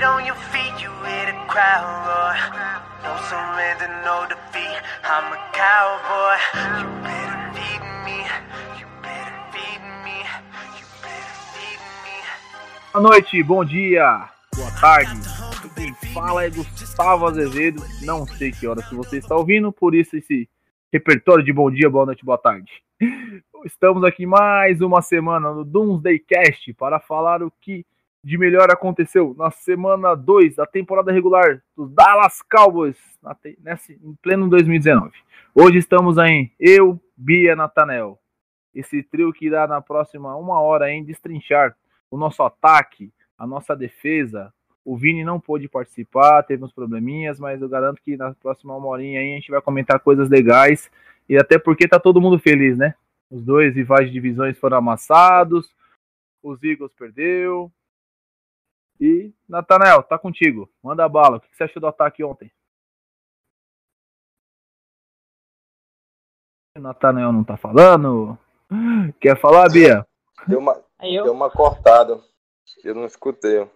On your feet, you hear the crowd roar. No surrender, no defeat. I'm a cowboy. You better feed me. You better feed me. You better feed me. Boa noite, bom dia, boa tarde. Quem fala é Gustavo Azevedo. Não sei que horas que você está ouvindo, por isso esse repertório de bom dia, boa noite, boa tarde. Estamos aqui mais uma semana no Doomsday Cast para falar o que de melhor aconteceu na semana 2 da temporada regular dos Dallas Cowboys, nesse, em pleno 2019. Hoje estamos aí, eu, Bia Natanel. Esse trio que irá na próxima uma hora em destrinchar o nosso ataque, a nossa defesa. O Vini não pôde participar, teve uns probleminhas, mas eu garanto que na próxima uma horinha aí a gente vai comentar coisas legais. E até porque tá todo mundo feliz, né? Os dois rivais de divisões foram amassados, os Eagles perdeu. E, Natanel, tá contigo. Manda a bala. O que você achou do ataque ontem? O Natanel não tá falando? Quer falar, Bia? Deu uma, eu, deu uma cortada. Eu não escutei.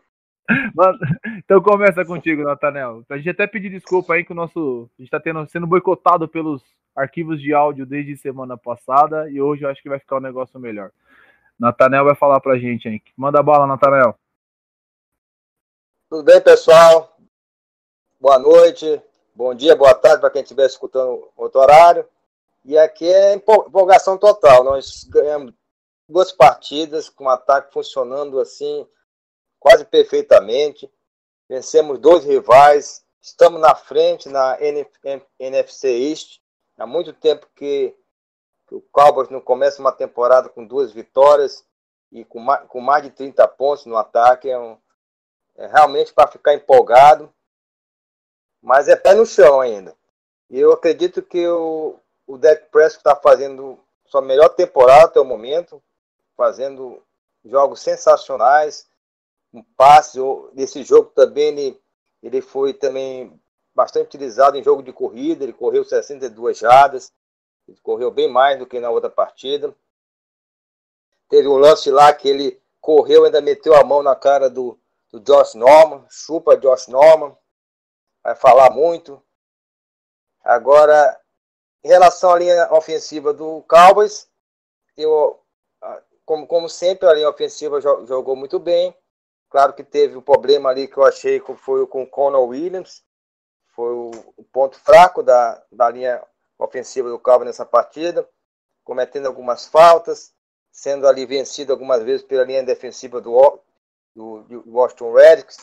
Mano, então começa contigo, Natanel. A gente até pedir desculpa aí que o nosso. A gente tá tendo, sendo boicotado pelos arquivos de áudio desde semana passada e hoje eu acho que vai ficar um negócio melhor. Natanel vai falar pra gente aí. Manda bala, Natanel. Tudo bem, pessoal? Boa noite, bom dia, boa tarde para quem estiver escutando outro horário. E aqui é empo- empolgação total. Nós ganhamos duas partidas com o ataque funcionando assim quase perfeitamente. Vencemos dois rivais. Estamos na frente na NF NFC East. Há muito tempo que, o Cowboys não começa uma temporada com duas vitórias e com mais de 30 pontos no ataque. É, um, é realmente para ficar empolgado. Mas é pé no chão ainda. E eu acredito que o, o Dak Prescott está fazendo sua melhor temporada até o momento, fazendo jogos sensacionais, um passe desse jogo também ele, ele foi também bastante utilizado em jogo de corrida, ele correu 62 jardas, ele correu bem mais do que na outra partida. Teve um lance lá que ele correu, ainda meteu a mão na cara do, do Josh Norman, chupa Josh Norman, vai falar muito. Agora, em relação à linha ofensiva do Cowboys, eu, como, como sempre, a linha ofensiva jogou muito bem. Claro que teve um problema ali que eu achei que foi com o Conor Williams, foi o, o, ponto fraco da, da linha ofensiva do Cowboys nessa partida, cometendo algumas faltas, sendo ali vencido algumas vezes pela linha defensiva do, do, Washington Redskins.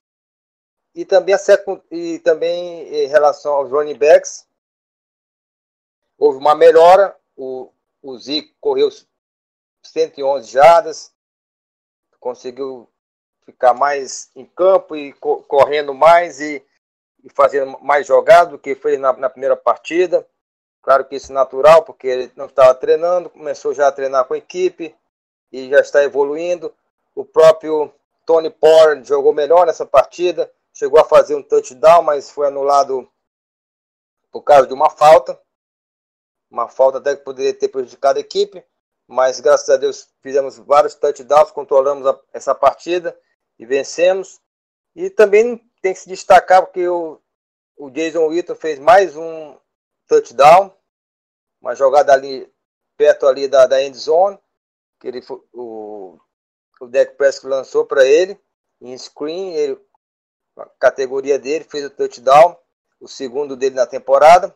E também, a e também em relação aos running backs, houve uma melhora. O, o Zico correu 111 jardas, conseguiu ficar mais em campo e co correndo mais e, e, fazendo mais jogadas do que fez na, na, primeira partida. Claro que isso é natural, porque ele não estava treinando, começou já a treinar com a equipe e já está evoluindo. O próprio Tony Pollard jogou melhor nessa partida, chegou a fazer um touchdown, mas foi anulado por causa de uma falta. Uma falta até que poderia ter prejudicado a equipe, mas graças a Deus fizemos vários touchdowns, controlamos a, essa partida e vencemos. E também tem que se destacar porque o, o Jason Witten fez mais um touchdown, uma jogada ali perto ali da, da end zone, que ele o, o Dak Prescott lançou para ele em screen, ele, a categoria dele fez o touchdown, o segundo dele na temporada.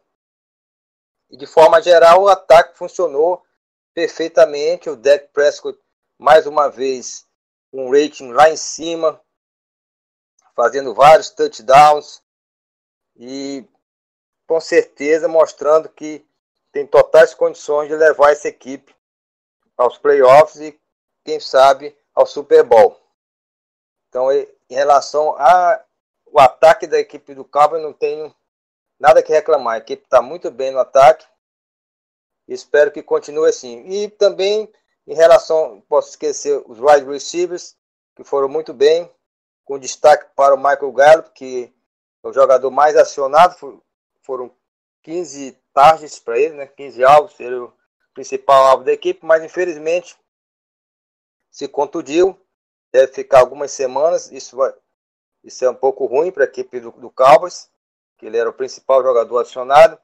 E de forma geral o ataque funcionou perfeitamente, o Dak Prescott mais uma vez um rating lá em cima, fazendo vários touchdowns e com certeza mostrando que tem totais condições de levar essa equipe aos playoffs e quem sabe ao Super Bowl. Então, em relação ao ataque da equipe do Cowboys, não tenho nada que reclamar. A equipe está muito bem no ataque. Espero que continue assim. E também em relação, posso esquecer os wide receivers, que foram muito bem, com destaque para o Michael Gallup, que é o jogador mais acionado, foram 15 targets para ele, né? 15 alvos, ele o principal alvo da equipe, mas infelizmente se contundiu, deve ficar algumas semanas, isso vai, Isso é um pouco ruim para a equipe do, do Cowboys, que ele era o principal jogador acionado.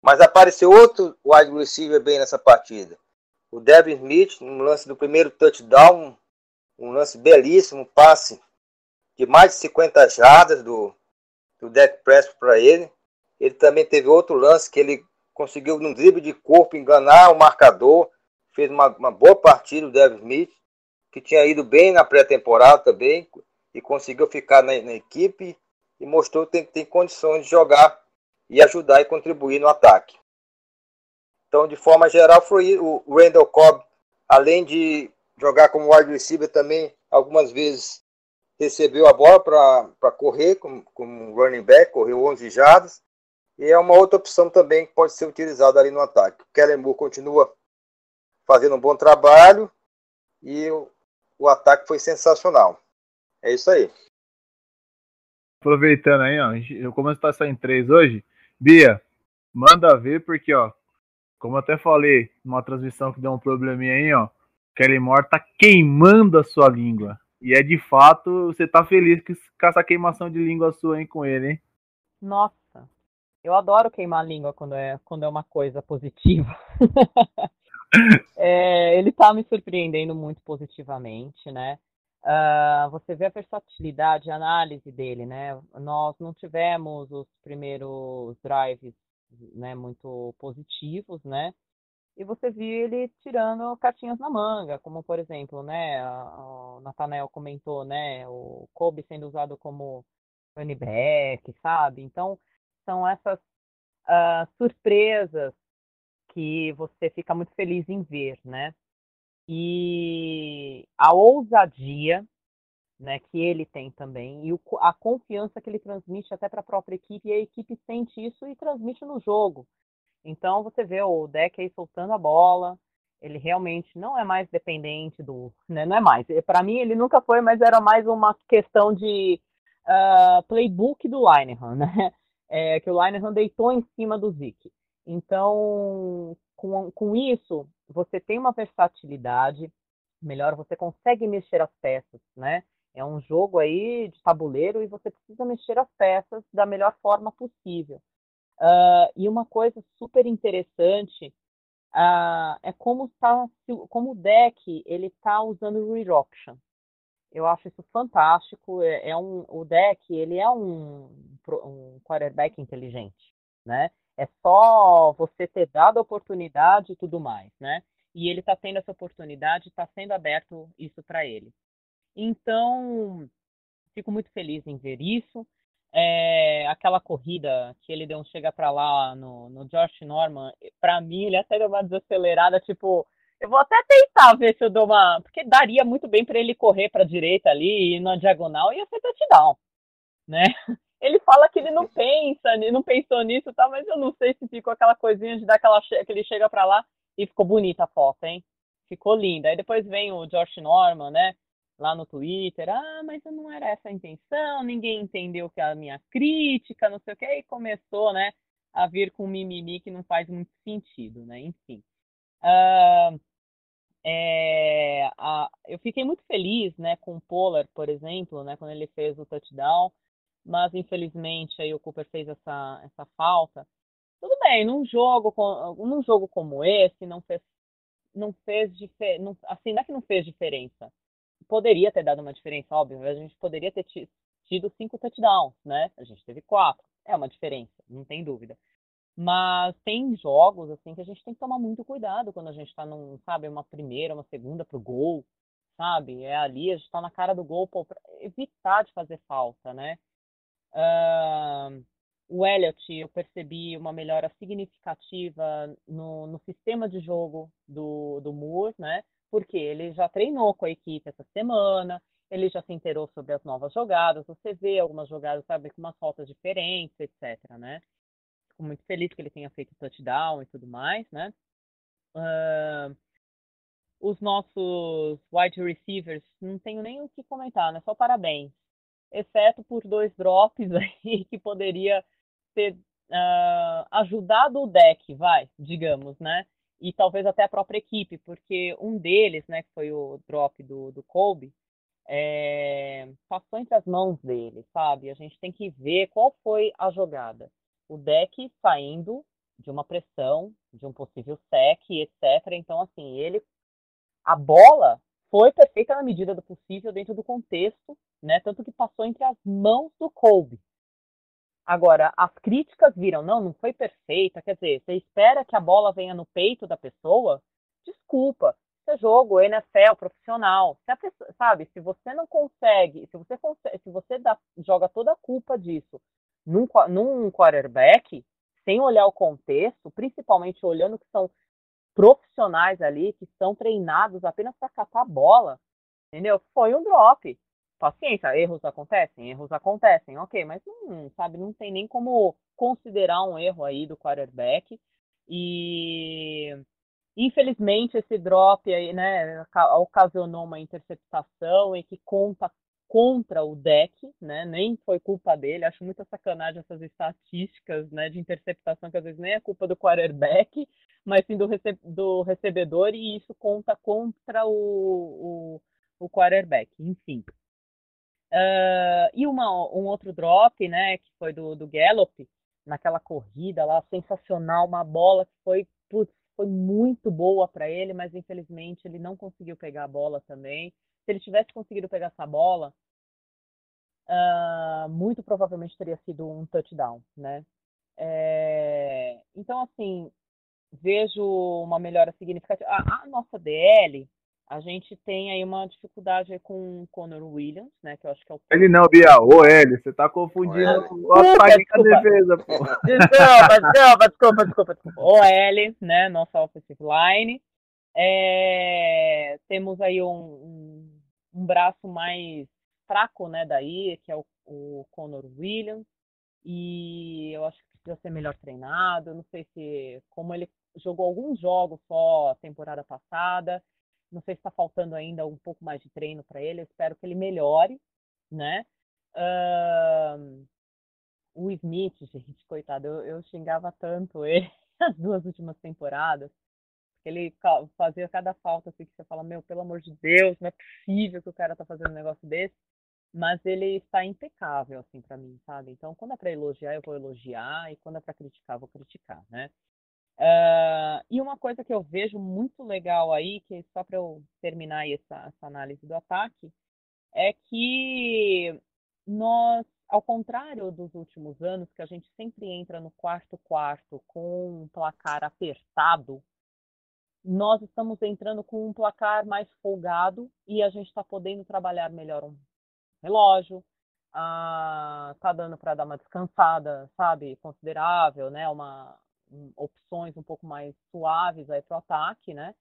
Mas apareceu outro wide receiver bem nessa partida. O Devin Smith, no lance do primeiro touchdown, um lance belíssimo, passe de mais de 50 jardas do, do Dak Prescott para ele. Ele também teve outro lance que ele conseguiu, num drible de corpo, enganar o marcador. Fez uma, uma boa partida o Devin Smith, que tinha ido bem na pré-temporada também, e conseguiu ficar na, na equipe e mostrou que tem, tem condições de jogar e ajudar e contribuir no ataque. Então, de forma geral, foi o Randall Cobb, além de jogar como wide receiver, também algumas vezes recebeu a bola para correr como, running back, correu 11 jardas. E é uma outra opção também que pode ser utilizada ali no ataque. O Kellen Moore continua fazendo um bom trabalho e o, ataque foi sensacional. É isso aí. Aproveitando aí, ó, como está saindo três hoje, Bia, manda ver, porque, ó, como eu até falei numa transmissão que deu um probleminha aí, ó, Kelly Moore tá queimando a sua língua. E é de fato, você tá feliz com essa queimação de língua sua aí com ele, hein? Nossa, eu adoro queimar a língua quando é, quando é uma coisa positiva. é, ele tá me surpreendendo muito positivamente, né? Uh, você vê a versatilidade, a análise dele, né? Nós não tivemos os primeiros drives né, muito positivos, né? E você viu ele tirando cartinhas na manga, como por exemplo, né? O Nathanael comentou, né? O Kobe sendo usado como running back, sabe? Então, são essas uh, surpresas que você fica muito feliz em ver, né? e a ousadia né, que ele tem também e o, a confiança que ele transmite até para a própria equipe e a equipe sente isso e transmite no jogo. Então você vê o deck aí soltando a bola, ele realmente não é mais dependente do, né, não é mais. Para mim ele nunca foi, mas era mais uma questão de uh, playbook do Linehan, né? É, que o Linehan deitou em cima do Zeke. Então, com, com isso, você tem uma versatilidade melhor, você consegue mexer as peças, né? É um jogo aí de tabuleiro e você precisa mexer as peças da melhor forma possível. Uh, e uma coisa super interessante uh, é como, tá, como o deck ele está usando read option. Eu acho isso fantástico. É, é, um, o deck ele é um, um quarterback inteligente, né? É só você ter dado a oportunidade e tudo mais, né? E ele está tendo essa oportunidade, está sendo aberto isso para ele. Então, fico muito feliz em ver isso. É, aquela corrida que ele deu um chega para lá no, no Norman, para mim ele até deu uma desacelerada, tipo, eu vou até tentar ver se eu dou uma, porque daria muito bem para ele correr para a direita ali e na diagonal ia ser touchdown, né? Ele fala que ele não pensa, não pensou nisso, tá? Mas eu não sei se ficou aquela coisinha de dar aquela que ele chega para lá e ficou bonita a foto, hein? Ficou linda. Aí depois vem o Josh Norman, né? Lá no Twitter, ah, mas não era essa a intenção, ninguém entendeu que a minha crítica, não sei o que, e começou, né, a vir com mimimi que não faz muito sentido, né? Enfim. Uh, é, a, eu fiquei muito feliz, né, com o Pollard, por exemplo, né, quando ele fez o touchdown mas infelizmente aí o Cooper fez essa, essa falta. Tudo bem, num jogo, num jogo como esse, não fez, não fez diferença. Assim, não é que não fez diferença. Poderia ter dado uma diferença, óbvio. A gente poderia ter tido cinco touchdowns, né? A gente teve quatro. É uma diferença, não tem dúvida. Mas tem jogos, assim, que a gente tem que tomar muito cuidado quando a gente tá num, sabe, uma primeira, uma segunda pro gol, sabe? É ali, a gente tá na cara do gol, pô, evitar de fazer falta, né? Uh, o Elliot, eu percebi uma melhora significativa no, no sistema de jogo do, do Moore, né? Porque ele já treinou com a equipe essa semana, ele já se inteirou sobre as novas jogadas, você vê algumas jogadas, sabe, com umas faltas diferentes, etc, né? Fico muito feliz que ele tenha feito touchdown e tudo mais, né? Uh, os nossos wide receivers, não tenho nem o que comentar, né? Só parabéns exceto por dois drops aí que poderia ter uh, ajudado o deck, vai, digamos, né? E talvez até a própria equipe, porque um deles, né, que foi o drop do, do Kobe, é, passou entre as mãos dele, sabe? A gente tem que ver qual foi a jogada. O deck saindo de uma pressão, de um possível sec, etc. Então, assim, ele. A bola foi perfeita na medida do possível dentro do contexto, né? Tanto que passou entre as mãos do Kobe. Agora, as críticas viram, não, não foi perfeita. Quer dizer, você espera que a bola venha no peito da pessoa? Desculpa, isso é jogo, NFL, profissional. Se pessoa, sabe, se você não consegue, se você consegue, se você dá, joga toda a culpa disso num, num quarterback, sem olhar o contexto, principalmente olhando que são profissionais ali, que são treinados apenas para catar bola, entendeu? Foi um drop. Paciência, erros acontecem, erros acontecem, ok, mas não, sabe, não tem nem como considerar um erro aí do quarterback. E infelizmente esse drop aí, né, ocasionou uma interceptação e que conta contra o deck, né? Nem foi culpa dele. Acho muita sacanagem essas estatísticas, né, de interceptação que às vezes nem é culpa do quarterback, mas sim do, rece do recebedor e isso conta contra o, o, o quarterback. Enfim. Uh, e uma, um outro drop, né, que foi do, do Gallup, naquela corrida lá, sensacional, uma bola que foi, putz, foi muito boa para ele, mas infelizmente ele não conseguiu pegar a bola também se ele tivesse conseguido pegar essa bola, uh, muito provavelmente teria sido um touchdown, né? É, então, assim, vejo uma melhora significativa. A, a, nossa DL, a gente tem aí uma dificuldade com o Conor Williams, né? Que eu acho que é o. Ele não, Bial, o L, você tá confundindo o ataque com a defesa, pô. Desculpa, desculpa, desculpa, desculpa, desculpa. O L, né? Nossa offensive line. É, temos aí um, um, um, braço mais fraco, né, daí, que é o, o Conor Williams, e eu acho que precisa ser melhor treinado, não sei se, como ele jogou alguns jogos só temporada passada, não sei se está faltando ainda um pouco mais de treino para ele, eu espero que ele melhore, né, o Smith, gente, coitado, eu, eu xingava tanto ele as duas últimas temporadas, ele fazia cada falta assim que você fala, meu, pelo amor de Deus, não é possível que o cara tá fazendo um negócio desse. Mas ele está impecável, assim, para mim, sabe? Então, quando é para elogiar, eu vou elogiar, e quando é para criticar, eu vou criticar, né? Uh, e uma coisa que eu vejo muito legal aí, que só para eu terminar essa, essa análise do ataque, é que nós, ao contrário dos últimos anos, que a gente sempre entra no quarto quarto com um placar apertado, nós estamos entrando com um placar mais folgado e a gente está podendo trabalhar melhor um relógio, ah, tá dando para dar uma descansada, sabe, considerável, né, uma um, opções um pouco mais suaves aí para o ataque, né?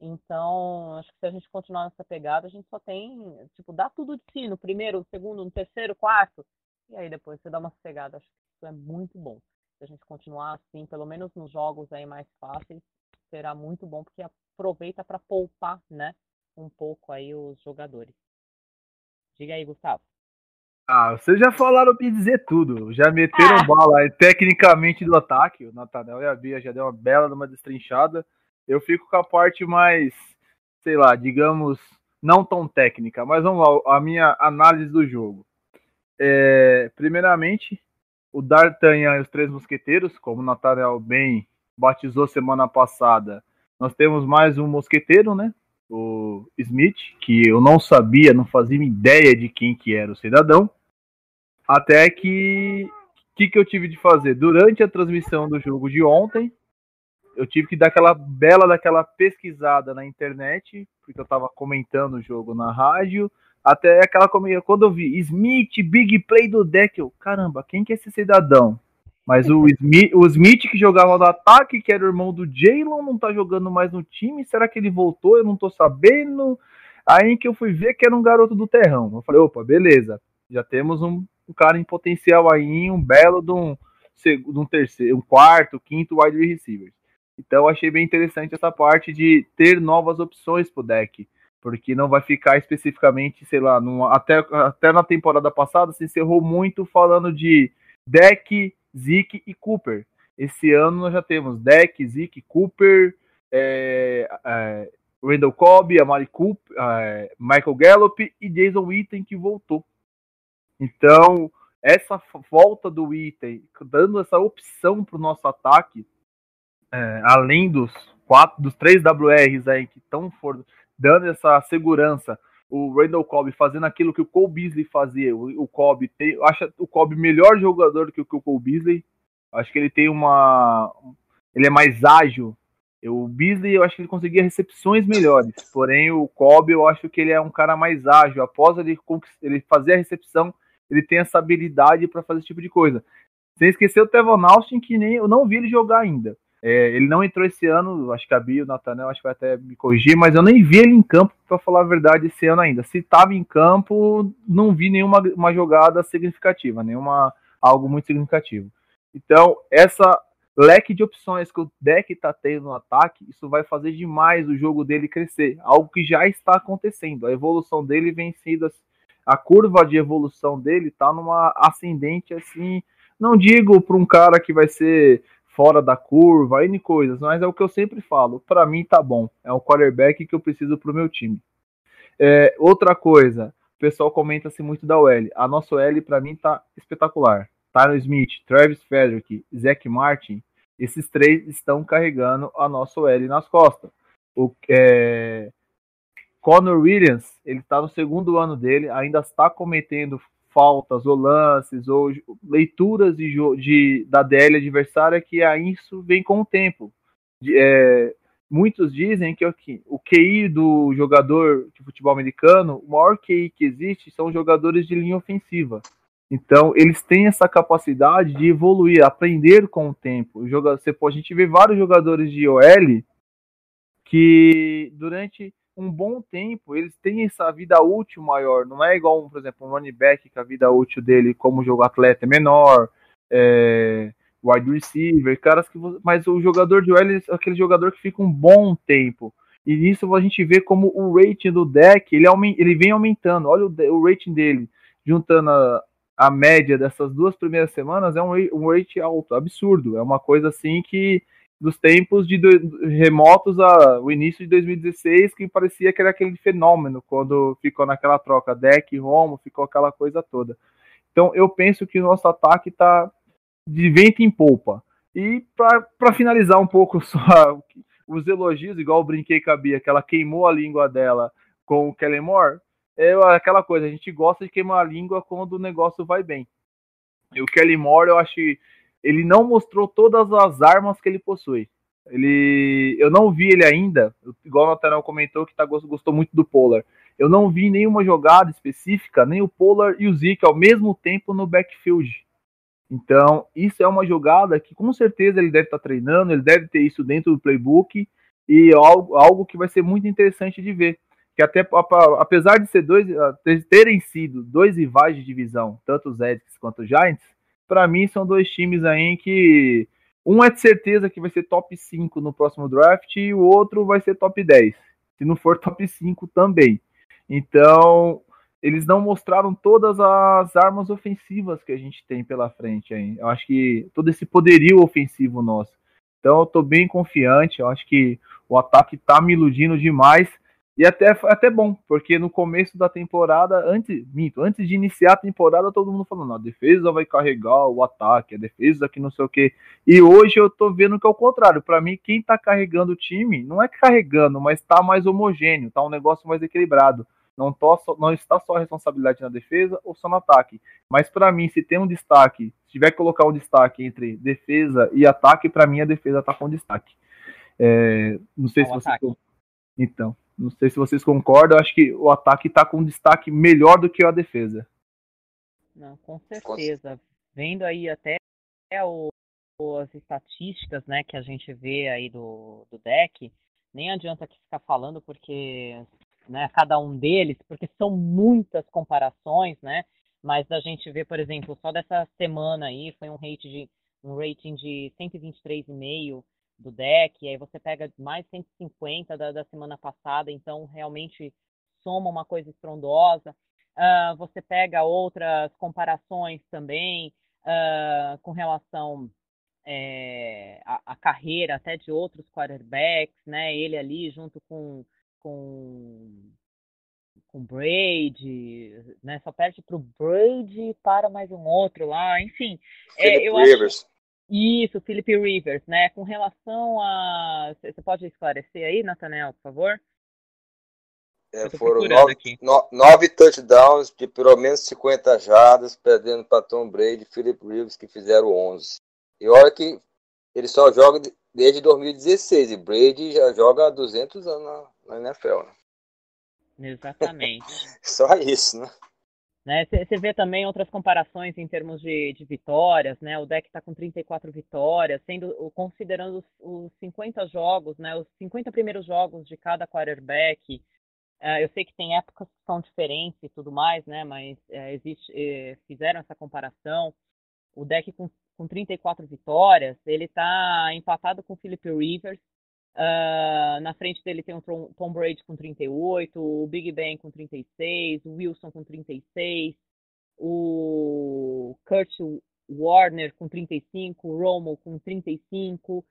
Então, acho que se a gente continuar nessa pegada, a gente só tem, tipo, dá tudo de si no primeiro, no segundo, no terceiro, quarto, e aí depois você dá uma pegada. Acho que isso é muito bom. Se a gente continuar assim, pelo menos nos jogos aí mais fáceis, será muito bom, porque aproveita para poupar, né, um pouco aí os jogadores. Diga aí, Gustavo. Ah, vocês já falaram de dizer tudo. Já meteram ah. bala tecnicamente do ataque. O Natanel e a Bia já deu uma bela uma destrinchada. Eu fico com a parte mais, sei lá, digamos, não tão técnica. Mas vamos lá, a minha análise do jogo. É, primeiramente, o D'Artagnan e os Três Mosqueteiros, como o Natanel bem batizou semana passada, nós temos mais um mosqueteiro, né? O Smith, que eu não sabia, não fazia ideia de quem que era o cidadão. Até que o que, que eu tive de fazer? Durante a transmissão do jogo de ontem, eu tive que dar aquela bela daquela pesquisada na internet, porque eu estava comentando o jogo na rádio, até aquela quando eu vi Smith, big play do deck, eu, caramba, quem que é esse cidadão? Mas o Smith, o Smith que jogava no ataque, que era o irmão do Jalen, não tá jogando mais no time. Será que ele voltou? Eu não tô sabendo. Aí que eu fui ver que era um garoto do terrão. Eu falei, opa, beleza. Já temos um, um cara em potencial aí, um belo de um, de um terceiro, um quarto, quinto wide receiver. Então achei bem interessante essa parte de ter novas opções pro deck. Porque não vai ficar especificamente, sei lá, num, até, até na temporada passada se encerrou muito falando de deck Zeke e Cooper. Esse ano nós já temos Deck, Zeke, Cooper, é, é, Randall Cobb, Amari Cooper, uh, Michael Gallup e Jason Witten que voltou. Então, essa volta do Witten, dando essa opção para o nosso ataque, é, além dos quatro, dos três WRs aí que estão dando essa segurança, o Randall Cobb fazendo aquilo que o Cole Beasley fazia, o, o Cobb tem, acho o Cobb melhor jogador que o, que o Cole Beasley, acho que ele tem uma, ele é mais ágil, o Beasley, eu acho que ele conseguia recepções melhores, porém o Cobb, eu acho que ele é um cara mais ágil. Após ele, ele fazer a recepção, ele tem essa habilidade para fazer esse tipo de coisa. Sem esquecer o Tevon Austin, que nem eu não vi ele jogar ainda. É, ele não entrou esse ano, acho que a Bia, o Natanel, acho que vai até me corrigir, mas eu nem vi ele em campo, para falar a verdade, esse ano ainda. Se estava em campo, não vi nenhuma uma jogada significativa, nenhuma algo muito significativo. Então, essa leque de opções que o deck está tendo no ataque, isso vai fazer demais o jogo dele crescer. Algo que já está acontecendo. A evolução dele vem sendo. A curva de evolução dele está numa ascendente assim. Não digo para um cara que vai ser fora da curva, N coisas, mas é o que eu sempre falo. Para mim tá bom. É o quarterback que eu preciso para o meu time. É, outra coisa, o pessoal comenta-se muito da OL. A nossa OL para mim tá espetacular. Tyron Smith, Travis Frederick, Zach Martin, esses três estão carregando a nossa OL nas costas. O é, Connor Williams, ele está no segundo ano dele, ainda está cometendo faltas ou lances ou leituras de, de da DL adversária que a isso vem com o tempo. É, muitos dizem que o QI do jogador de futebol americano, o maior QI que existe são jogadores de linha ofensiva. Então, eles têm essa capacidade de evoluir, aprender com o tempo. Você pode, a gente vê vários jogadores de OL que durante um bom tempo eles têm essa vida útil maior. Não é igual, por exemplo, um running back que a vida útil dele como jogo atleta é menor, é, wide receiver, caras que. Mas o jogador de OL é aquele jogador que fica um bom tempo. E nisso a gente vê como o rating do deck ele, ele vem aumentando. Olha o, o rating dele, juntando a, a média dessas duas primeiras semanas é um, um rate alto, absurdo. É uma coisa assim que dos tempos de do, remotos ao início de 2016 que parecia que era aquele fenômeno quando ficou naquela troca deck Romo, ficou aquela coisa toda. Então eu penso que o nosso ataque está de vento em polpa. E para finalizar um pouco só os elogios, igual eu brinquei com a Bia, que ela queimou a língua dela com o Kellen Moore, é aquela coisa, a gente gosta de queimar a língua quando o negócio vai bem. E o Kelly Moore, eu acho ele não mostrou todas as armas que ele possui. Ele, eu não vi ele ainda, igual o Nathaniel comentou que tá, gostou muito do Polar. Eu não vi nenhuma jogada específica, nem o Polar e o Zeke ao mesmo tempo no backfield. Então, isso é uma jogada que com certeza ele deve estar tá treinando, ele deve ter isso dentro do playbook e algo, algo que vai ser muito interessante de ver que até apesar de ser dois terem sido dois rivais de divisão, tanto os Edges quanto os Giants, para mim são dois times aí que um é de certeza que vai ser top 5 no próximo draft e o outro vai ser top 10. Se não for top 5 também. Então, eles não mostraram todas as armas ofensivas que a gente tem pela frente aí. Eu acho que todo esse poderio ofensivo nosso. Então, eu tô bem confiante. Eu acho que o ataque tá me iludindo demais. E até até bom, porque no começo da temporada, antes, minto, antes de iniciar a temporada, todo mundo falando, a defesa vai carregar o ataque, a defesa que não sei o quê. E hoje eu tô vendo que é o contrário. Para mim, quem tá carregando o time, não é carregando, mas tá mais homogêneo, tá um negócio mais equilibrado. Não, tô, não está só a responsabilidade na defesa ou só no ataque. Mas para mim, se tem um destaque, se tiver que colocar um destaque entre defesa e ataque, para mim a defesa tá com destaque. É, não sei é se você. Então. Não sei se vocês concordam, acho que o ataque está com um destaque melhor do que a defesa. Não, com certeza. Vendo aí até o, as estatísticas né, que a gente vê aí do, do deck, nem adianta aqui ficar falando porque né, cada um deles, porque são muitas comparações, né? Mas a gente vê, por exemplo, só dessa semana aí foi um rate de um rating de 123,5 do deck, aí você pega mais 150 da, da semana passada, então realmente soma uma coisa estrondosa. Uh, você pega outras comparações também uh, com relação é, à, à, carreira até de outros quarterbacks, né? Ele ali junto com, com com Brady, né? Só perde pro Brady para mais um outro lá, enfim. É, eu Rivers. Acho... Isso, Philip Rivers, né? Com relação a. Você pode esclarecer aí, Nathaniel, por favor? É, foram nove, no, nove, touchdowns de pelo menos 50 jardas, perdendo para Tom Brady e Philip Rivers, que fizeram 11. E olha que ele só joga desde 2016, e Brady já joga há 200 anos na, na NFL. Né? Exatamente. só isso, né? Você né? vê também outras comparações em termos de, de vitórias, né? O deck está com 34 vitórias, sendo considerando os, os 50 jogos, né? Os 50 primeiros jogos de cada quarterback. Uh, eu sei que tem épocas que são diferentes e tudo mais, né? Mas uh, existe, uh, fizeram essa comparação. O deck com, com 34 vitórias, ele está empatado com o Philip Rivers. Na frente dele tem o Tom, Brady com 38, o Big Ben com 36, o Wilson com 36, o Kurt Warner com 35, o Romo com 35,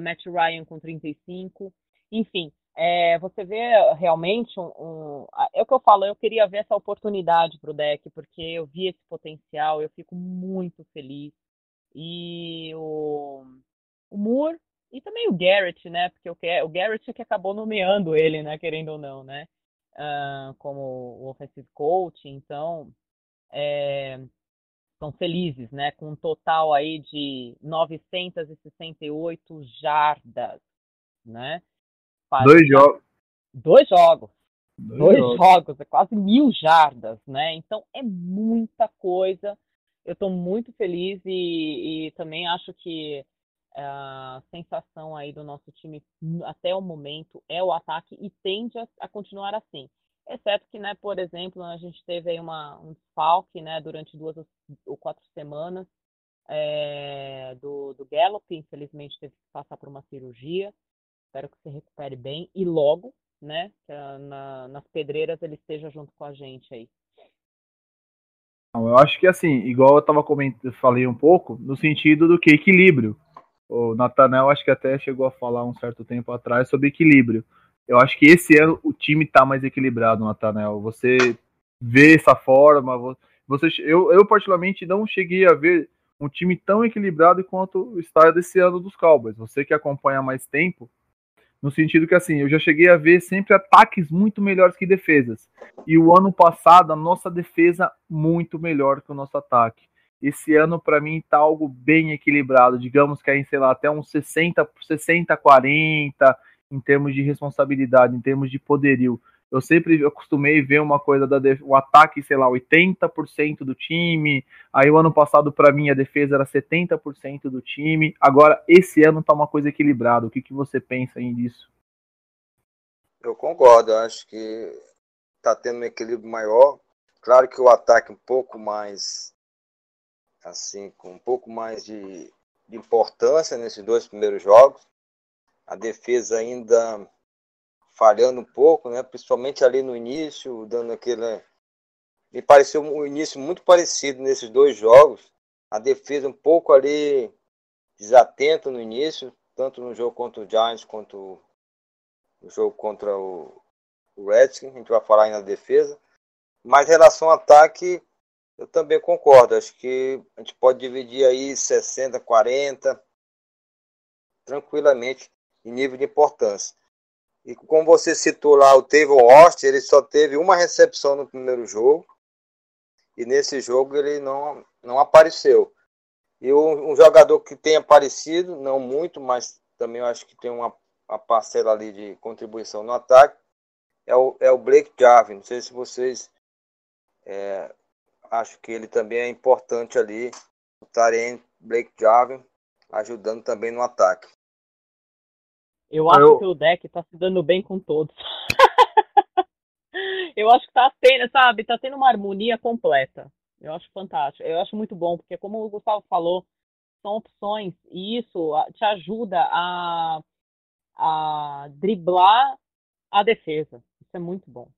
Matt Ryan com 35. Enfim, é, você vê realmente um, um, É o que eu falo, eu queria ver essa oportunidade para o deck, porque eu vi esse potencial, eu fico muito feliz. E o, o Moore e também o Garrett, né? Porque o, o Garrett é que acabou nomeando ele, né? Querendo ou não, né? Uh, como o offensive coach, então é, são felizes, né? Com um total aí de 968 jardas, né? Dois jogos. Dois jogos. Dois, Dois jogos. jogos. é quase mil jardas, né? Então é muita coisa. Eu estou muito feliz e, e, também acho que a sensação aí do nosso time até o momento é o ataque e tende a, a continuar assim. Exceto que, né, por exemplo, a gente teve aí uma, um desfalque né, durante duas ou quatro semanas é, do, do Gallup, infelizmente teve que passar por uma cirurgia. Espero que se recupere bem e logo, né? Que na, nas pedreiras ele esteja junto com a gente aí. Eu acho que assim, igual eu tava comentando, falei um pouco, no sentido do que equilíbrio. O Natanel acho que até chegou a falar um certo tempo atrás sobre equilíbrio. Eu acho que esse ano o time tá mais equilibrado, Natanel. Você vê essa forma, você, eu, eu particularmente não cheguei a ver um time tão equilibrado quanto está desse ano dos Cowboys. Você que acompanha mais tempo, no sentido que assim, eu já cheguei a ver sempre ataques muito melhores que defesas. E o ano passado a nossa defesa muito melhor que o nosso ataque. Esse ano para mim tá algo bem equilibrado, digamos que aí, sei lá, até uns 60 60 40 em termos de responsabilidade, em termos de poderio eu sempre acostumei ver uma coisa da o ataque, sei lá, 80% do time. Aí o ano passado para mim a defesa era 70% do time. Agora esse ano tá uma coisa equilibrada. O que, que você pensa aí disso? Eu concordo, eu acho que tá tendo um equilíbrio maior. Claro que o ataque um pouco mais assim, com um pouco mais de, de importância nesses dois primeiros jogos. A defesa ainda falhando um pouco, né? Principalmente ali no início, dando aquele. Me pareceu um início muito parecido nesses dois jogos. A defesa um pouco ali desatenta no início, tanto no jogo contra o Giants quanto no jogo contra o, o Redskins. A gente vai falar aí na defesa. Mas em relação ao ataque, eu também concordo. Acho que a gente pode dividir aí 60, 40 tranquilamente em nível de importância. E como você citou lá, o Tavon Austin, ele só teve uma recepção no primeiro jogo. E nesse jogo ele não, não apareceu. E um, um jogador que tem aparecido, não muito, mas também eu acho que tem uma, uma parcela ali de contribuição no ataque, é o, é o Blake Jarvin. Não sei se vocês é, acho que ele também é importante ali, o Tarém Blake Jarvin, ajudando também no ataque. Eu acho eu... que o deck tá se dando bem com todos. eu acho que tá tendo, sabe, tá tendo uma harmonia completa. Eu acho fantástico. Eu acho muito bom, porque como o Gustavo falou, são opções e isso te ajuda a, a driblar a defesa. Isso é muito bom.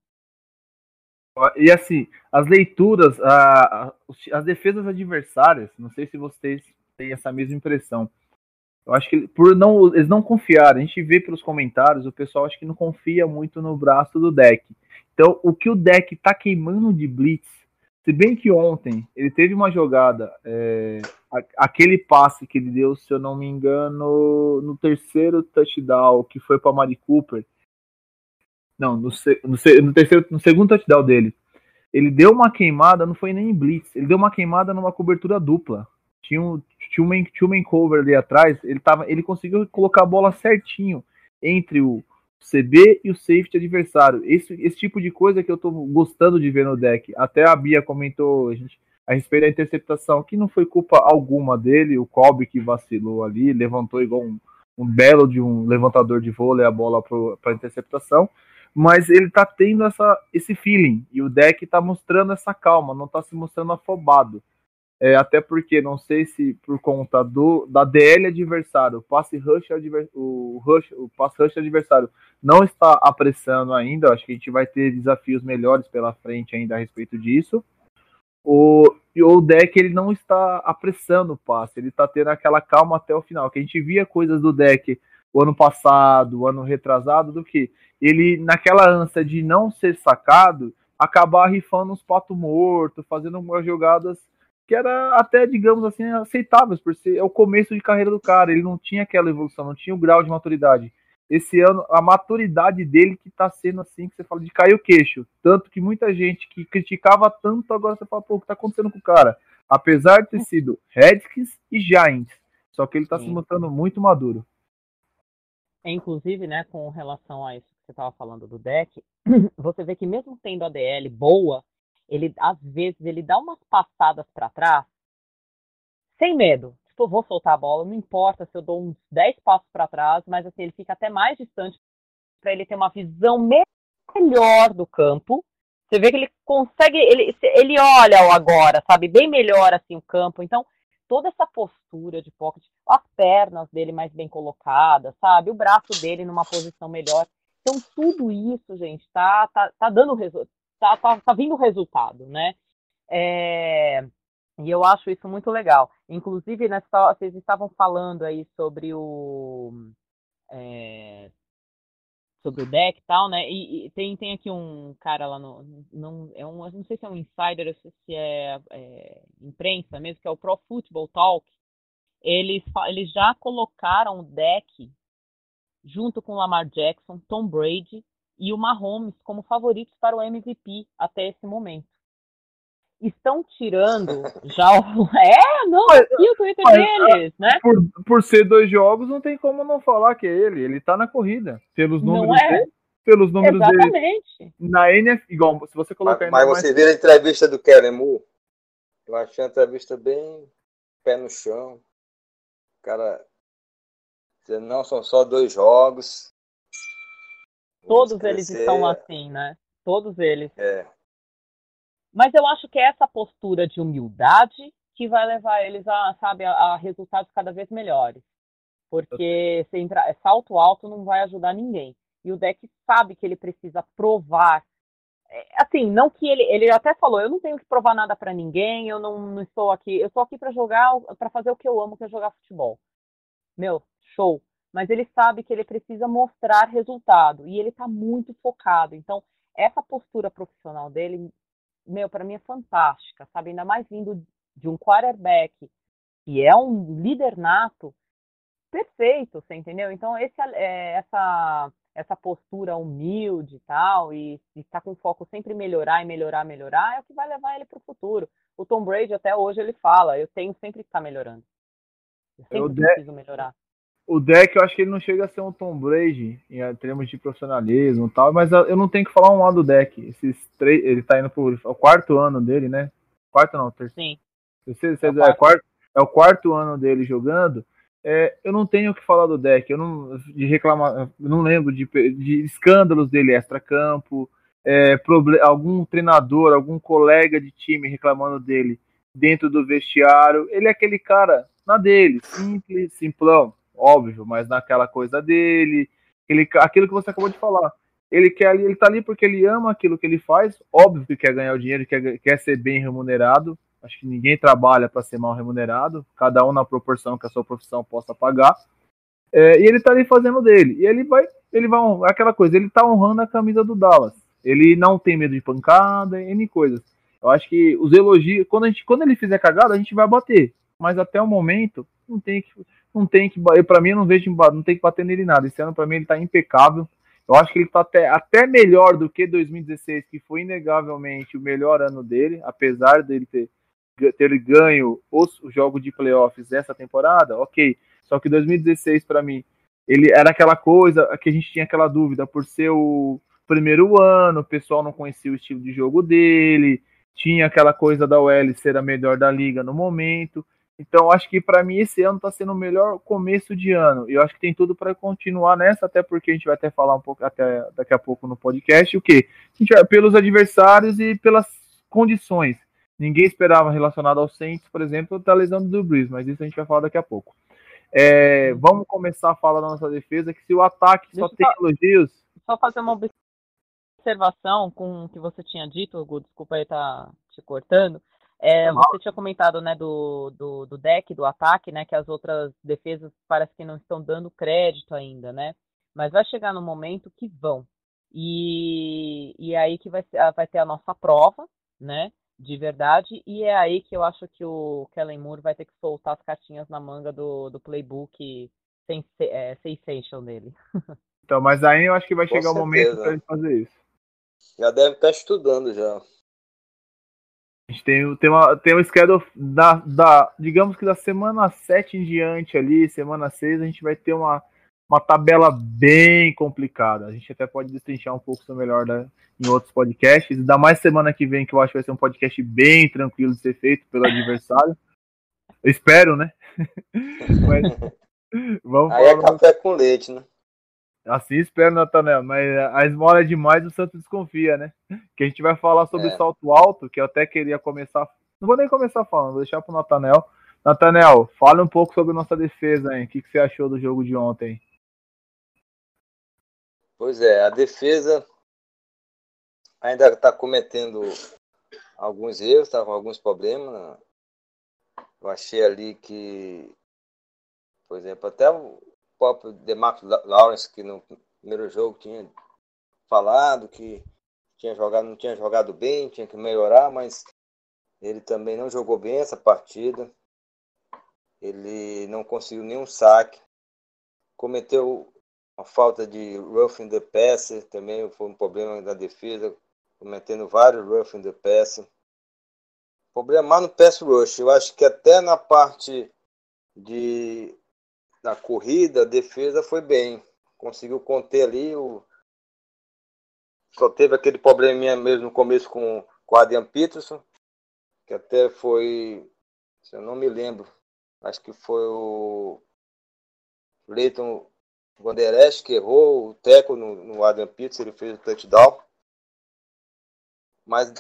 E assim, as leituras, a, as defesas adversárias, não sei se vocês têm essa mesma impressão Eu acho que por não eles não confiarem, a gente vê pelos comentários, o pessoal acho que não confia muito no braço do deck. Então, o que o deck tá queimando de blitz, se bem que ontem ele teve uma jogada, é, aquele passe que ele deu, se eu não me engano, no terceiro touchdown, que foi para Mari Cooper. Não, no, no, no, terceiro, no segundo touchdown dele. Ele deu uma queimada, não foi nem em blitz, ele deu uma queimada numa cobertura dupla tinha um, tinha um, um cover ali atrás, ele, tava, ele conseguiu colocar a bola certinho entre o CB e o safety adversário. Esse, esse tipo de coisa que eu tô gostando de ver no deck. Até a Bia comentou a, gente, a respeito da interceptação, que não foi culpa alguma dele, o Kobe que vacilou ali, levantou igual um, um belo de um levantador de vôlei a bola para interceptação, mas ele tá tendo essa, esse feeling, e o deck tá mostrando essa calma, não tá se mostrando afobado. É, até porque não sei se por conta do da DL adversário, o passe rush o rush, o rush adversário não está apressando ainda. Acho que a gente vai ter desafios melhores pela frente ainda a respeito disso. O, o deck ele não está apressando o passe, ele está tendo aquela calma até o final. Que a gente via coisas do deck o ano passado, o ano retrasado, do que ele naquela ânsia de não ser sacado, acabar rifando uns pato morto, fazendo umas jogadas que era até, digamos assim, aceitáveis, por ser é o começo de carreira do cara. Ele não tinha aquela evolução, não tinha o grau de maturidade. Esse ano, a maturidade dele que tá sendo assim, que você fala de cair o queixo. Tanto que muita gente que criticava tanto, agora você fala, pô, o que tá acontecendo com o cara? Apesar de ter sido Redskins e Giants. Só que ele tá Sim. se mostrando muito maduro. É, inclusive, né, com relação a isso que você tava falando do deck, você vê que mesmo tendo a DL boa, ele às vezes ele dá umas passadas para trás sem medo. Tipo, vou soltar a bola, não importa se eu dou uns 10 passos para trás, mas assim, ele fica até mais distante para ele ter uma visão melhor do campo. Você vê que ele consegue, ele, ele olha o agora, sabe, bem melhor assim o campo. Então, toda essa postura de pocket, as pernas dele mais bem colocadas, sabe, o braço dele numa posição melhor. Então, tudo isso, gente, tá, tá, tá dando resultado tá, tá, tá vindo resultado, né? É, e eu acho isso muito legal. Inclusive, nessa, vocês estavam falando aí sobre o. É, sobre o deck e tal, né? E, e, tem, tem aqui um cara lá no. Não, é um, não sei se é um insider, se é, é imprensa mesmo, que é o Pro Football Talk. Eles, eles já colocaram o deck junto com Lamar Jackson, Tom Brady e o Mahomes como favoritos para o MVP até esse momento. Estão tirando já o. É, não, aqui o Twitter mas, deles, né? Por, por ser dois jogos, não tem como não falar que é ele. Ele tá na corrida. Pelos números é? dele. Pelos números Exatamente. dele. Na NF, igual, se você colocar Mas, mas você mais... vê a entrevista do Kellen Moore, eu achei a entrevista bem pé no chão. Cara, não são só dois jogos, Todos eles estão assim, né? Todos eles. É. Mas eu acho que é essa postura de humildade que vai levar eles a, sabe, a, a resultados cada vez melhores. Porque se entrar, salto alto não vai ajudar ninguém. E o deck sabe que ele precisa provar. É, assim, não que ele. Ele até falou: eu não tenho que provar nada para ninguém, eu não, não estou aqui. Eu estou aqui para jogar, para fazer o que eu amo, que é jogar futebol. Meu, show mas ele sabe que ele precisa mostrar resultado e ele está muito focado. Então, essa postura profissional dele, meu, para mim é fantástica, sabe? Ainda mais vindo de um quarterback que é um líder nato, perfeito, você entendeu? Então, esse, é, essa, essa postura humilde e tal, e estar tá com foco sempre em melhorar e melhorar, melhorar, é o que vai levar ele para o futuro. O Tom Brady, até hoje, ele fala: eu tenho sempre que estar tá melhorando. Eu sempre eu preciso de... melhorar o deck eu acho que ele não chega a ser um Tom Brady em termos de profissionalismo e tal, mas eu não tenho que falar um lado do deck. Esses três, ele tá indo pro o quarto ano dele, né? Quarto não, terceiro. Sim. Terceiro, é, o é, quarto, é o quarto ano dele jogando. É, eu não tenho o que falar do deck. Eu não de reclamar, não lembro de, de escândalos dele extra-campo, é, algum treinador, algum colega de time reclamando dele dentro do vestiário. Ele é aquele cara na dele, simples, simplão óbvio, mas naquela coisa dele, ele, aquilo que você acabou de falar. Ele quer ali, ele tá ali porque ele ama aquilo que ele faz, óbvio que quer ganhar o dinheiro, quer, quer ser bem remunerado. Acho que ninguém trabalha para ser mal remunerado, cada um na proporção que a sua profissão possa pagar. É, e ele tá ali fazendo dele. E ele vai, ele vai, aquela coisa, ele tá honrando a camisa do Dallas. Ele não tem medo de pancada, N coisas. Eu acho que os elogios, quando, a gente, quando ele fizer cagada, a gente vai bater. Mas até o momento, não tem que. Não tem que. Para mim, não vejo não tem que bater nele nada. Esse ano, para mim, ele tá impecável. Eu acho que ele tá até, até melhor do que 2016, que foi inegavelmente o melhor ano dele, apesar dele ter, ter ganho os, os jogos de playoffs dessa temporada, ok. Só que 2016, para mim, ele era aquela coisa que a gente tinha aquela dúvida por ser o primeiro ano, o pessoal não conhecia o estilo de jogo dele, tinha aquela coisa da OL ser a melhor da liga no momento. Então, acho que para mim esse ano está sendo o melhor começo de ano. E eu acho que tem tudo para continuar nessa, até porque a gente vai até falar um pouco até daqui a pouco no podcast o que a gente vai pelos adversários e pelas condições. Ninguém esperava relacionado ao Saints, por exemplo, da lesão do Brees, mas isso a gente vai falar daqui a pouco. É, vamos começar a falar da nossa defesa, que se o ataque Deixa só tem só, elogios. Só fazer uma observação com o que você tinha dito, Hugo, desculpa aí estar tá te cortando. É, você tinha comentado né, do, do, do, deck, do ataque, né, que as outras defesas parece que não estão dando crédito ainda, né? Mas vai chegar no momento que vão. E, e é aí que vai, ser, vai ter a nossa prova, né? De verdade. E é aí que eu acho que o Kellen Moore vai ter que soltar as cartinhas na manga do, do playbook sem, é, sensation dele. Então, mas aí eu acho que vai Com chegar certeza. o momento para ele fazer isso. Já deve estar estudando já. A gente tem, tem, uma, tem um schedule da, da, digamos que da semana 7 em diante ali, semana 6, a gente vai ter uma, uma tabela bem complicada. A gente até pode destrinchar um pouco isso melhor né, em outros podcasts. Ainda mais semana que vem, que eu acho que vai ser um podcast bem tranquilo de ser feito pelo adversário. Eu espero, né? Mas, vamos Aí é café com leite, né? Assim espero, Natanel, mas a esmola é demais o Santos desconfia, né? Que a gente vai falar sobre é. salto alto, que eu até queria começar. Não vou nem começar falando, vou deixar pro Natanel. Natanel, fala um pouco sobre nossa defesa, hein? O que, que você achou do jogo de ontem? Pois é, a defesa ainda está cometendo alguns erros, está com alguns problemas. Né? Eu achei ali que, por exemplo, até o próprio DeMarcus Lawrence, que no primeiro jogo tinha falado que tinha jogado, não tinha jogado bem, tinha que melhorar, mas ele também não jogou bem essa partida. Ele não conseguiu nenhum saque. Cometeu uma falta de roughing the passer, também foi um problema da defesa, cometendo vários roughing the passer. Problema no pass rush. Eu acho que até na parte de na corrida, a defesa foi bem. Conseguiu conter ali. O... Só teve aquele probleminha mesmo no começo com, com o Adrian Peterson, que até foi. Se eu não me lembro, acho que foi o Leighton Vanderest que errou o teco no, no Adrian Peterson, ele fez o touchdown. Mas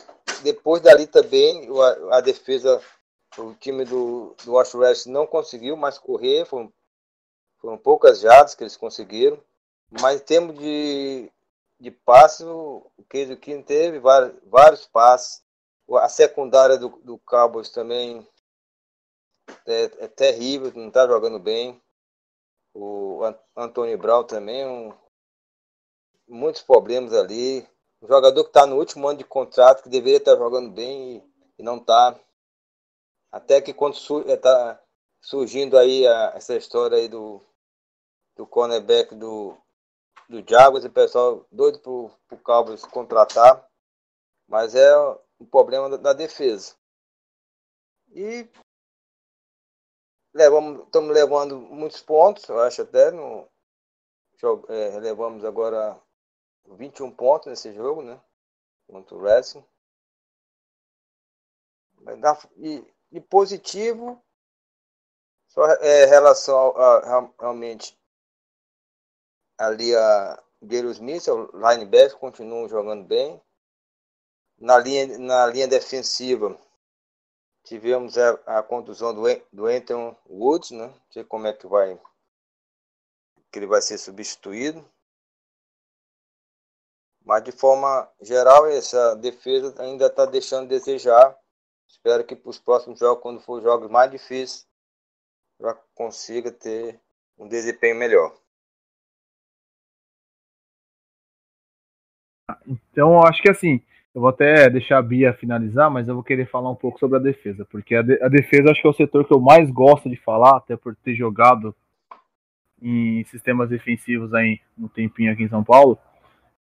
depois dali também a, a defesa, o time do, do Washington não conseguiu mais correr, foi um foram poucas jadas que eles conseguiram. Mas em termos de, de passes, o Case King teve vários, vários passes. A secundária do, do Cowboys também é, é terrível, não está jogando bem. O Antônio Brown também, um, muitos problemas ali. O jogador que está no último ano de contrato, que deveria estar tá jogando bem e, e não está. Até que quando está surgindo aí a, essa história aí do, do cornerback do, do Jaguars, o pessoal doido pro, pro Cowboys contratar, mas é um problema da, da defesa. E levamos, estamos levando muitos pontos, eu acho até no é, levamos agora 21 pontos nesse jogo, né? Contra o Wrestling. E, e positivo, só é, relação a, a, realmente ali a Gary Smith, o linebacker, continuam jogando bem. Na linha, na linha defensiva, tivemos a, a contusão do, do Anthony Woods, né? Não sei como é que vai que ele vai ser substituído. Mas de forma geral, essa defesa ainda está deixando a desejar. Espero que para os próximos jogos, quando for jogos mais difíceis, já consiga ter um desempenho melhor. Então, eu acho que assim, eu vou até deixar a Bia finalizar, mas eu vou querer falar um pouco sobre a defesa, porque a, de, a defesa acho que é o setor que eu mais gosto de falar, até por ter jogado em sistemas defensivos aí no tempinho aqui em São Paulo.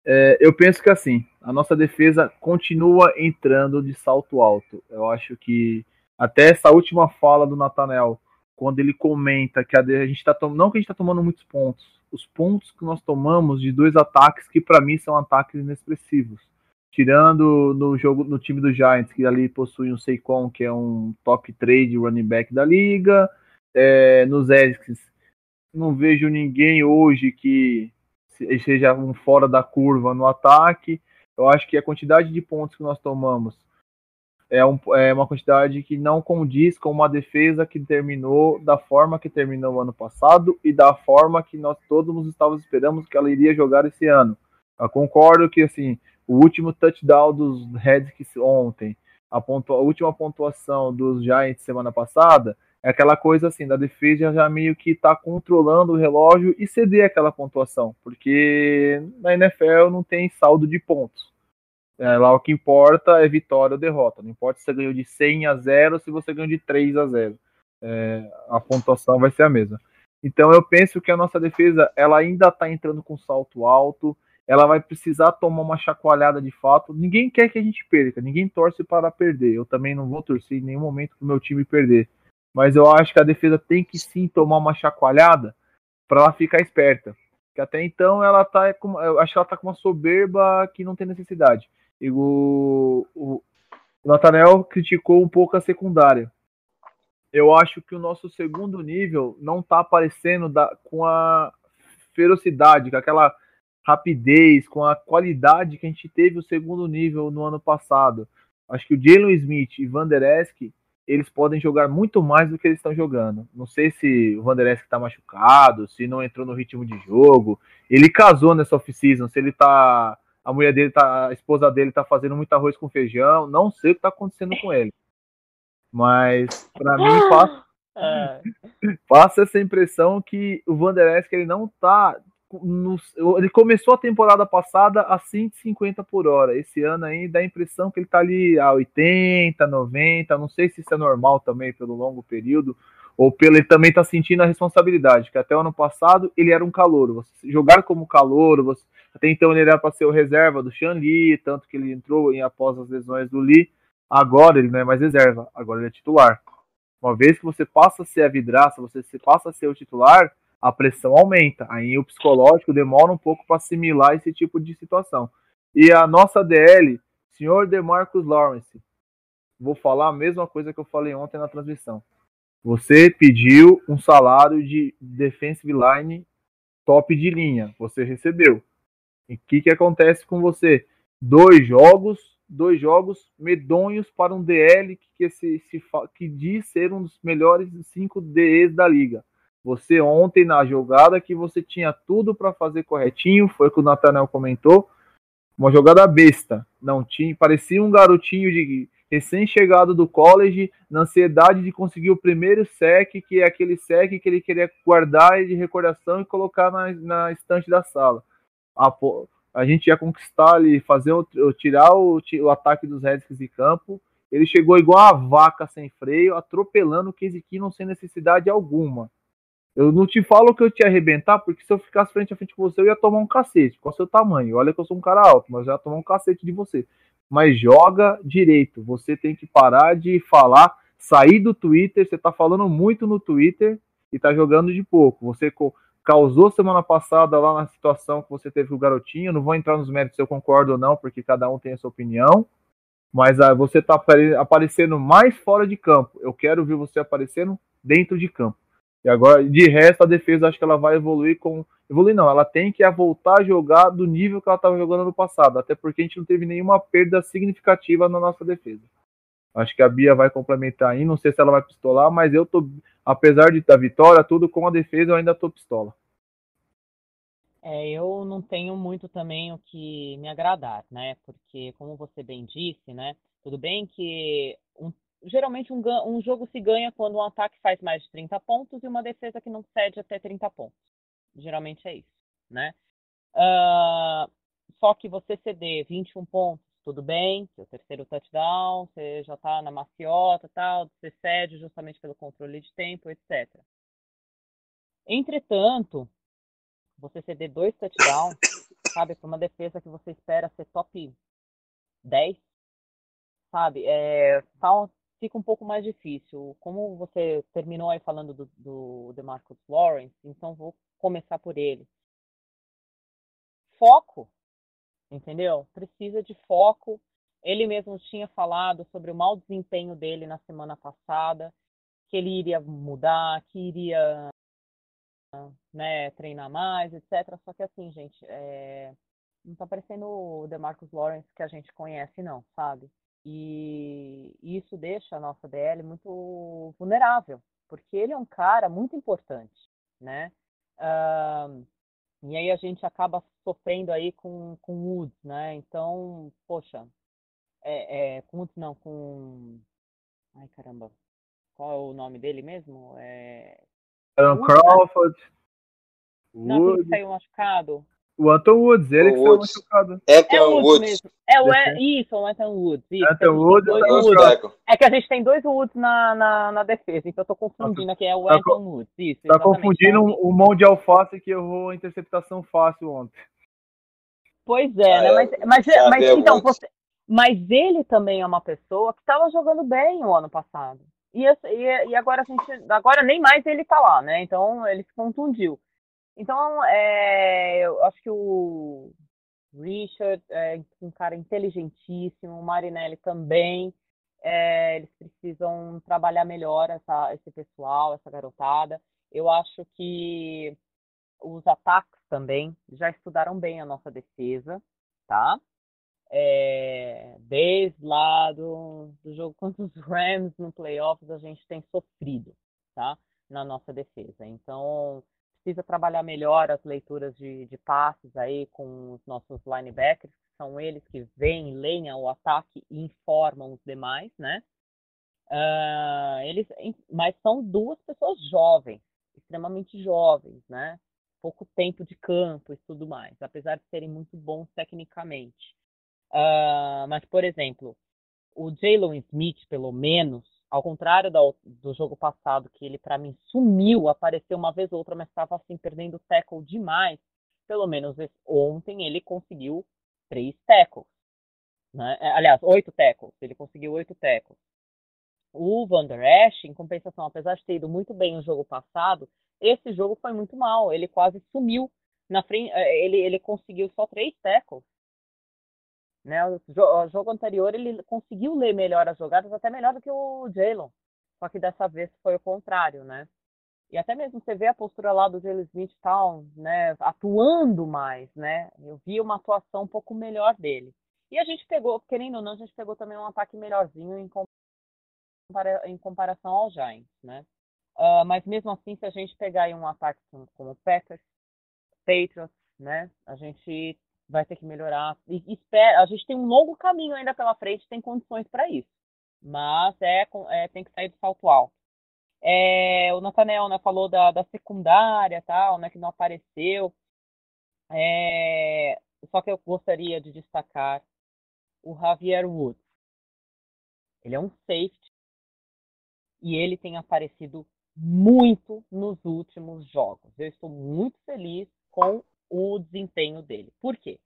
É, eu penso que assim, a nossa defesa continua entrando de salto alto. Eu acho que até essa última fala do Natanel, quando ele comenta que a, a gente está não que a gente está tomando muitos pontos, os pontos que nós tomamos de dois ataques que para mim são ataques inexpressivos. Tirando no jogo no time do Giants, que ali possui um Seikon, que é um top 3 de running back da liga. É, nos Erics, não vejo ninguém hoje que seja um fora da curva no ataque. Eu acho que a quantidade de pontos que nós tomamos é, um, é uma quantidade que não condiz com uma defesa que terminou da forma que terminou o ano passado e da forma que nós todos estávamos esperando que ela iria jogar esse ano. Eu concordo que assim o último touchdown dos Redskins ontem, a, pontua, a última pontuação dos Giants semana passada é aquela coisa assim, da defesa já meio que tá controlando o relógio e ceder aquela pontuação, porque na NFL não tem saldo de pontos. É, lá o que importa é vitória ou derrota. Não importa se você ganhou de 100 a 0 ou se você ganhou de 3 a 0. É, a pontuação vai ser a mesma. Então eu penso que a nossa defesa ela ainda está entrando com salto alto. Ela vai precisar tomar uma chacoalhada de fato. Ninguém quer que a gente perca, ninguém torce para perder. Eu também não vou torcer em nenhum momento para o meu time perder mas eu acho que a defesa tem que sim tomar uma chacoalhada para ela ficar esperta. Que até então ela tá com, eu acho que ela tá com uma soberba que não tem necessidade. O, o, Nathaniel criticou um pouco a secundária. Eu acho que o nosso segundo nível não tá aparecendo da, com a ferocidade, com aquela rapidez, com a qualidade que a gente teve o segundo nível no ano passado. Acho que o Jalen Smith e Van Der Esk eles podem jogar muito mais do que eles estão jogando. Não sei se o Vanderest está machucado, se não entrou no ritmo de jogo. Ele casou nessa off-season, se ele tá. A mulher dele tá. A esposa dele tá fazendo muito arroz com feijão. Não sei o que tá acontecendo com ele. Mas, para mim, passa, é. passa essa impressão que o Vanderest ele não tá no, ele começou a temporada passada a 150 por hora. Esse ano aí dá a impressão que ele tá ali a 80, 90. Não sei se isso é normal também pelo longo período, ou pelo ele também tá sentindo a responsabilidade, que até o ano passado ele era um calor. Você jogar como calor, você, até então ele era para ser o reserva do Li, tanto que ele entrou em, após as lesões do Li. Agora ele não é mais reserva, agora ele é titular. Uma vez que você passa a ser a vidraça, você passa a ser o titular, a pressão aumenta. Aí o psicológico demora um pouco para assimilar esse tipo de situação. E a nossa DL, senhor DeMarcus Lawrence, vou falar a mesma coisa que eu falei ontem na transmissão. Você pediu um salário de defensive line top de linha, você recebeu. E o que, que acontece com você? Dois jogos, dois jogos medonhos para um DL que, se, se, que diz ser um dos melhores cinco DEs da liga. Você ontem na jogada que você tinha tudo para fazer corretinho, foi o que o Nathaniel comentou. Uma jogada besta, não tinha, parecia um garotinho de recém-chegado do college, na ansiedade de conseguir o primeiro sec, que é aquele sec que ele queria guardar de recordação e colocar na, na estante da sala. A, a gente ia conquistar ali, fazer o, tirar o, o ataque dos Redskins de campo. Ele chegou igual a vaca sem freio, atropelando o Casey Keenum sem necessidade alguma. Eu não te falo que eu te arrebentar, porque se eu ficasse frente a frente com você, eu ia tomar um cacete. É o seu tamanho? Olha que eu sou um cara alto, mas eu ia tomar um cacete de você. Mas joga direito. Você tem que parar de falar, sair do Twitter. Você tá falando muito no Twitter e tá jogando de pouco. Você causou semana passada lá na situação que você teve com o garotinho. Não vou entrar nos méritos se eu concordo ou não, porque cada um tem a sua opinião. Mas ah, você tá aparecendo mais fora de campo. Eu quero ver você aparecendo dentro de campo. E agora, de resto, a defesa acho que ela vai evoluir com. Evoluir não, ela tem que voltar a jogar do nível que ela estava jogando no passado, até porque a gente não teve nenhuma perda significativa na nossa defesa. Acho que a Bia vai complementar aí, não sei se ela vai pistolar, mas eu tô, apesar de da vitória, tudo com a defesa, eu ainda tô pistola. É, eu não tenho muito também o que me agradar, né? Porque, como você bem disse, né? Tudo bem que um geralmente um, um, jogo se ganha quando um ataque faz mais de 30 pontos e uma defesa que não cede até 30 pontos. Geralmente é isso, né? Uh, só que você ceder 21 pontos, tudo bem, seu terceiro touchdown, você já tá na maciota tal, você cede justamente pelo controle de tempo, etc. Entretanto, você ceder dois touchdowns, sabe, para uma defesa que você espera ser top 10, sabe, é, tá, fica um pouco mais difícil. Como você terminou aí falando do, do DeMarcus Lawrence, então vou começar por ele. Foco, entendeu? Precisa de foco. Ele mesmo tinha falado sobre o mau desempenho dele na semana passada, que ele iria mudar, que iria né, treinar mais, etc. Só que assim, gente, é... não tá parecendo o DeMarcus Lawrence que a gente conhece, não, sabe? E isso deixa a nossa DL muito vulnerável, porque ele é um cara muito importante, né? Uh, e aí a gente acaba sofrendo aí com, com Woods, né? Então, poxa, é, é, com Woods não, com... Ai, caramba, qual é o nome dele mesmo? É... Aaron né? Crawford. Não, Wood. que saiu machucado. O Anton Woods, ele o que Woods. saiu machucado. Anton é Woods. Mesmo. É o é, isso, o Anton Woods. Isso, Anton Woods, Woods. É que a gente tem dois Woods na, na, na defesa, então eu tô confundindo aqui, é o tá Anton Woods. Isso, tá confundindo o mão de alface que errou a interceptação fácil ontem. Pois é, ah, né? Mas, mas, mas, mas então, você, mas ele também é uma pessoa que estava jogando bem o ano passado. E, e, e, agora a gente. Agora nem mais ele tá lá, né? Então ele se contundiu. Então, é, eu acho que o Richard é um cara inteligentíssimo, o Marinelli também. É, eles precisam trabalhar melhor essa, esse pessoal, essa garotada. Eu acho que os ataques também já estudaram bem a nossa defesa, tá? É, desde lá do, do jogo contra os Rams no playoffs, a gente tem sofrido, tá? Na nossa defesa. Então, precisa trabalhar melhor as leituras de, de passes aí com os nossos linebackers, que são eles que vêm, leem o ataque e informam os demais, né? Uh, eles, mas são duas pessoas jovens, extremamente jovens, né? Pouco tempo de campo e tudo mais, apesar de serem muito bons tecnicamente. Uh, mas, por exemplo, o Jalen Smith, pelo menos, ao contrário do, do jogo passado, que ele para mim sumiu, apareceu uma vez ou outra, mas estava assim perdendo tackle demais. Pelo menos ontem ele conseguiu três tackles. Né? É, aliás, oito tackles. Ele conseguiu oito tackles. O Van Der Esch, em compensação, apesar de ter ido muito bem no jogo passado, esse jogo foi muito mal. Ele quase sumiu. Na frente, é, ele, ele conseguiu só três tackles. Né? O, jogo anterior ele conseguiu ler melhor as jogadas, até melhor do que o Jalen. Só que dessa vez foi o contrário, né? E até mesmo você vê a postura lá do Jalen Smith tal, né? Atuando mais, né? Eu vi uma atuação um pouco melhor dele. E a gente pegou, querendo ou não, a gente pegou também um ataque melhorzinho em, compara em comparação ao Giants, né? Uh, mas mesmo assim, se a gente pegar um ataque como o Packers, Patriots, né? A gente vai ter que melhorar. E espera, a gente tem um longo caminho ainda pela frente, tem condições para isso. Mas é, é, tem que sair do salto alto. É, o Nathaniel né, falou da, da secundária tal, né, que não apareceu. É, só que eu gostaria de destacar o Javier Woods. Ele é um safety e ele tem aparecido muito nos últimos jogos. Eu estou muito feliz com o desempenho dele. Por quê?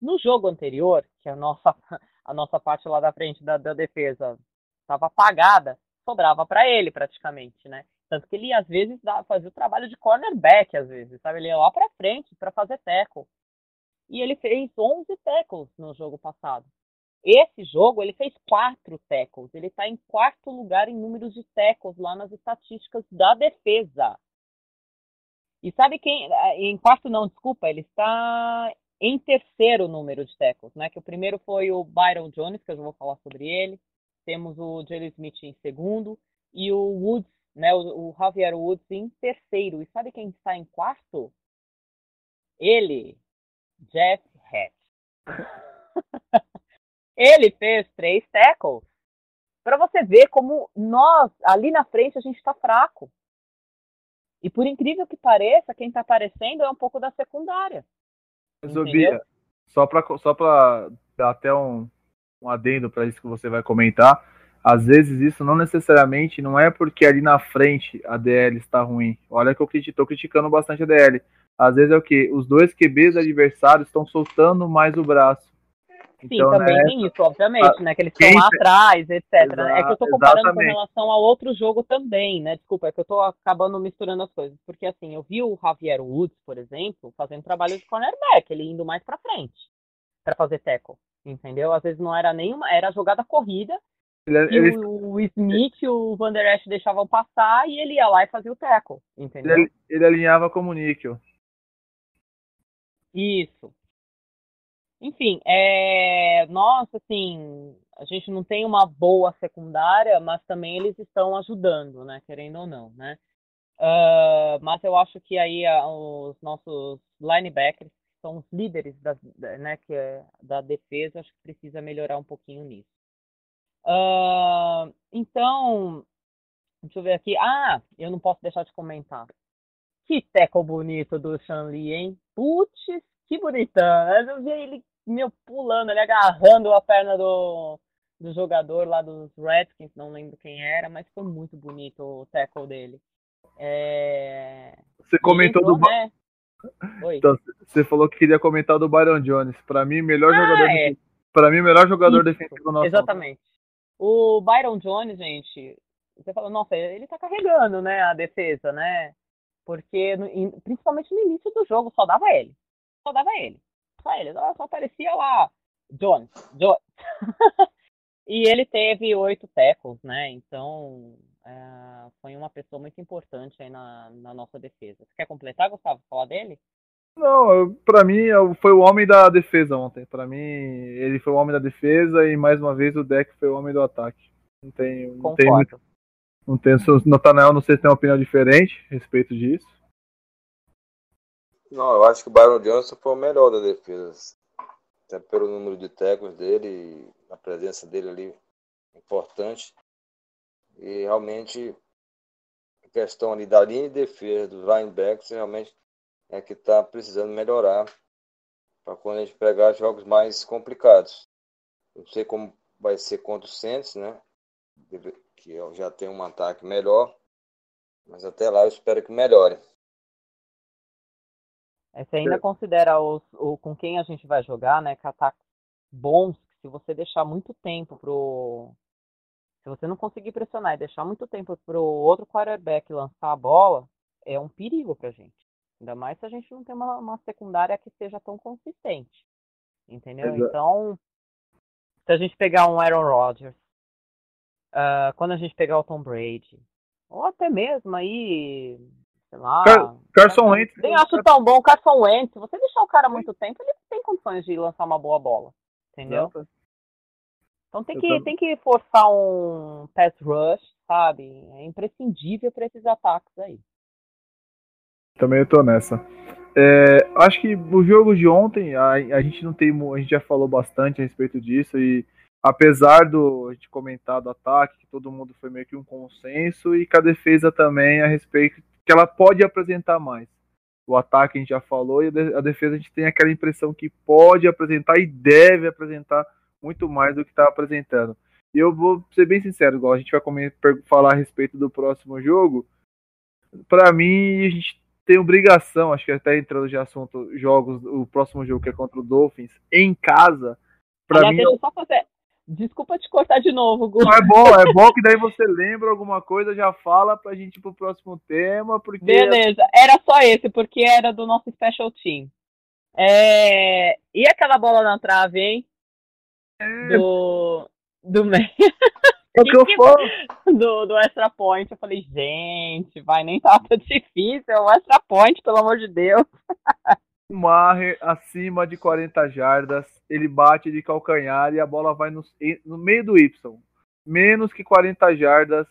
No jogo anterior, que a nossa, a nossa parte lá da frente da, da defesa estava apagada, sobrava para ele praticamente, né? Tanto que ele às vezes dá, fazia o trabalho de cornerback, às vezes, sabe? Ele ia lá para frente para fazer tackle. E ele fez 11 tackles no jogo passado. Esse jogo ele fez quatro tackles. Ele está em quarto lugar em números de tackles lá nas estatísticas da defesa. E sabe quem? Em quarto não, desculpa, ele está em terceiro número de tackles, né? Que o primeiro foi o Byron Jones, que eu já vou falar sobre ele. Temos o Jerry Smith em segundo e o Woods, né? O, o Javier Woods em terceiro. E sabe quem está em quarto? Ele, Jeff Hatch. ele fez três tackles. para você ver como nós, ali na frente, a gente está fraco. E por incrível que pareça, quem está aparecendo é um pouco da secundária. Zobia, só para só dar até um, um adendo para isso que você vai comentar, às vezes isso não necessariamente não é porque ali na frente a DL está ruim. Olha que eu estou criticando bastante a DL. Às vezes é o que? Os dois QBs adversários estão soltando mais o braço. Sim, então, também né, tem isso, obviamente, a, né? Que eles estão lá atrás, etc. Exato, né? É que eu estou comparando exatamente. com relação a outro jogo também, né? Desculpa, é que eu estou acabando misturando as coisas. Porque assim, eu vi o Javier Woods, por exemplo, fazendo trabalho de cornerback, ele indo mais para frente para fazer tackle, entendeu? Às vezes não era nenhuma, era jogada corrida. Ele, e ele... O, o, Smith e o Van Der Esch deixavam passar e ele ia lá e fazia o tackle, entendeu? Ele, ele alinhava como níquel. Isso. Enfim, é, nós, assim, a gente não tem uma boa secundária, mas também eles estão ajudando, né, querendo ou não, né. Uh, mas eu acho que aí uh, os nossos linebackers são os líderes da, né, que é, da defesa, acho que precisa melhorar um pouquinho nisso. Uh, então, deixa eu ver aqui. Ah, eu não posso deixar de comentar. Que teco bonito do Shanli, hein? Putz, que bonitão. Eu vi ele meu pulando, ele agarrando a perna do, do jogador lá dos Redskins, não lembro quem era, mas foi muito bonito o tackle dele. É... Você comentou entrou, do. Né? Então, você falou que queria comentar do Byron Jones. Para mim, melhor ah, jogador. É. Para mim, melhor jogador Isso, defensivo nosso. Exatamente. O Byron Jones, gente, você falou, nossa, ele tá carregando, né, a defesa, né? Porque, principalmente no início do jogo, só dava ele. Só dava ele só ele, só aparecia lá Jones, Jones. e ele teve oito tackles, né? Então é, foi uma pessoa muito importante aí na, na nossa defesa. Você quer completar, Gustavo, falar dele? Não, para mim foi o homem da defesa ontem. Para mim ele foi o homem da defesa e mais uma vez o deck foi o homem do ataque. Não tem, não tem muito, não tem. Nathanael, não sei se tem uma opinião diferente a respeito disso. Não, eu acho que o Byron Johnson foi o melhor da defesa. Até pelo número de tecos dele, a presença dele ali importante. E realmente a questão ali da linha de defesa dos linebacks realmente é que está precisando melhorar para quando a gente pegar jogos mais complicados. Não sei como vai ser contra o Saints, né? Que já tem um ataque melhor, mas até lá eu espero que melhore. Você ainda é. considera os, o, com quem a gente vai jogar, né? Que ataques bons, que se você deixar muito tempo pro. Se você não conseguir pressionar e deixar muito tempo pro outro quarterback lançar a bola, é um perigo pra gente. Ainda mais se a gente não tem uma, uma secundária que seja tão consistente. Entendeu? Exato. Então, se a gente pegar um Aaron Rodgers, uh, quando a gente pegar o Tom Brady, ou até mesmo aí sei lá. Car Carson Wentz. Nem acho tão bom o Carson Wentz. Se você deixar o cara muito tempo, ele tem condições de lançar uma boa bola. Entendeu? Então tem que, tem que forçar um pass rush, sabe? É imprescindível para esses ataques aí. Também eu tô nessa. É, acho que o jogo de ontem, a, a gente não tem. A gente já falou bastante a respeito disso e apesar do a gente comentar do ataque, que todo mundo foi meio que um consenso, e com a defesa também a respeito que ela pode apresentar mais. O ataque a gente já falou e a defesa a gente tem aquela impressão que pode apresentar e deve apresentar muito mais do que está apresentando. E eu vou ser bem sincero, igual a gente vai falar a respeito do próximo jogo. Para mim, a gente tem obrigação, acho que até entrando de assunto, jogos, o próximo jogo que é contra o Dolphins, em casa. Para mim, deixa eu só fazer, Desculpa te cortar de novo, Gu. é bom, é bom que daí você lembra alguma coisa, já fala pra gente ir pro próximo tema, porque... Beleza, era só esse, porque era do nosso special team. É... E aquela bola na trave, hein? É... Do... Do. É que eu for... do, do extra point. Eu falei, gente, vai, nem tá tão difícil. É um extra point, pelo amor de Deus. Maher acima de 40 jardas, ele bate de calcanhar e a bola vai no, no meio do Y. Menos que 40 jardas,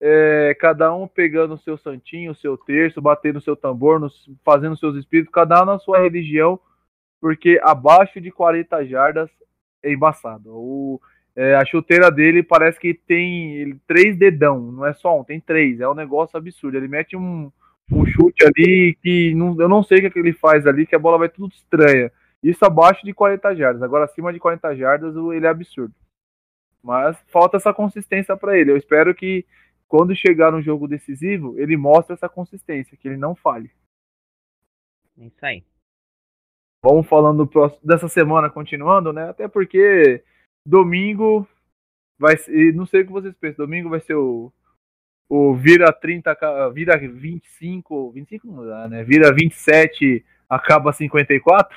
é, cada um pegando o seu santinho, o seu terço, batendo o seu tambor, nos, fazendo seus espíritos, cada um na sua religião, porque abaixo de 40 jardas é embaçado. O, É, a chuteira dele parece que tem ele, três dedão, não é só um, tem três. É um negócio absurdo. Ele mete um, um chute ali que não, eu não sei o que, é que ele faz ali, que a bola vai tudo estranha. Isso abaixo de 40 jardas. Agora, acima de 40 jardas, ele é absurdo. Mas falta essa consistência para ele. Eu espero que quando chegar no jogo decisivo, ele mostre essa consistência, que ele não falhe. Isso aí. Vamos falando dessa semana, continuando, né? Até porque domingo vai ser, não sei o que vocês pensam, domingo vai ser o, o vira 30, vira 25, 25 não dá, né? Vira 27, acaba 54?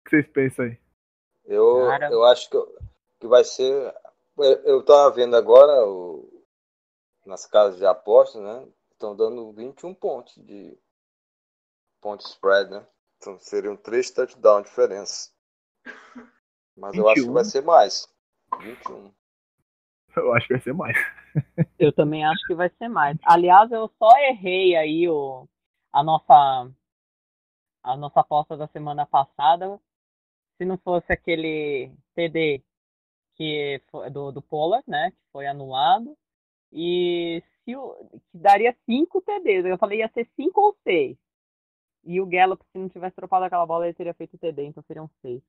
O que vocês pensam aí? Eu, eu acho que, que vai ser. Eu tava vendo agora o, nas casas de apostas, né? Estão dando 21 pontos de ponto spread, né? Então seriam três touchdowns de diferença. Mas 21. eu acho que vai ser mais. 21. Eu acho que vai ser mais. eu também acho que vai ser mais. Aliás, eu só errei aí o, a nossa a nossa aposta da semana passada se não fosse aquele TD que foi, do, do Pollard, né, que foi anulado, e se o, que daria 5 TDs. Eu falei ia ser 5 ou 6. E o Gallup, se não tivesse tropado aquela bola, ele teria feito TD, então seriam 6.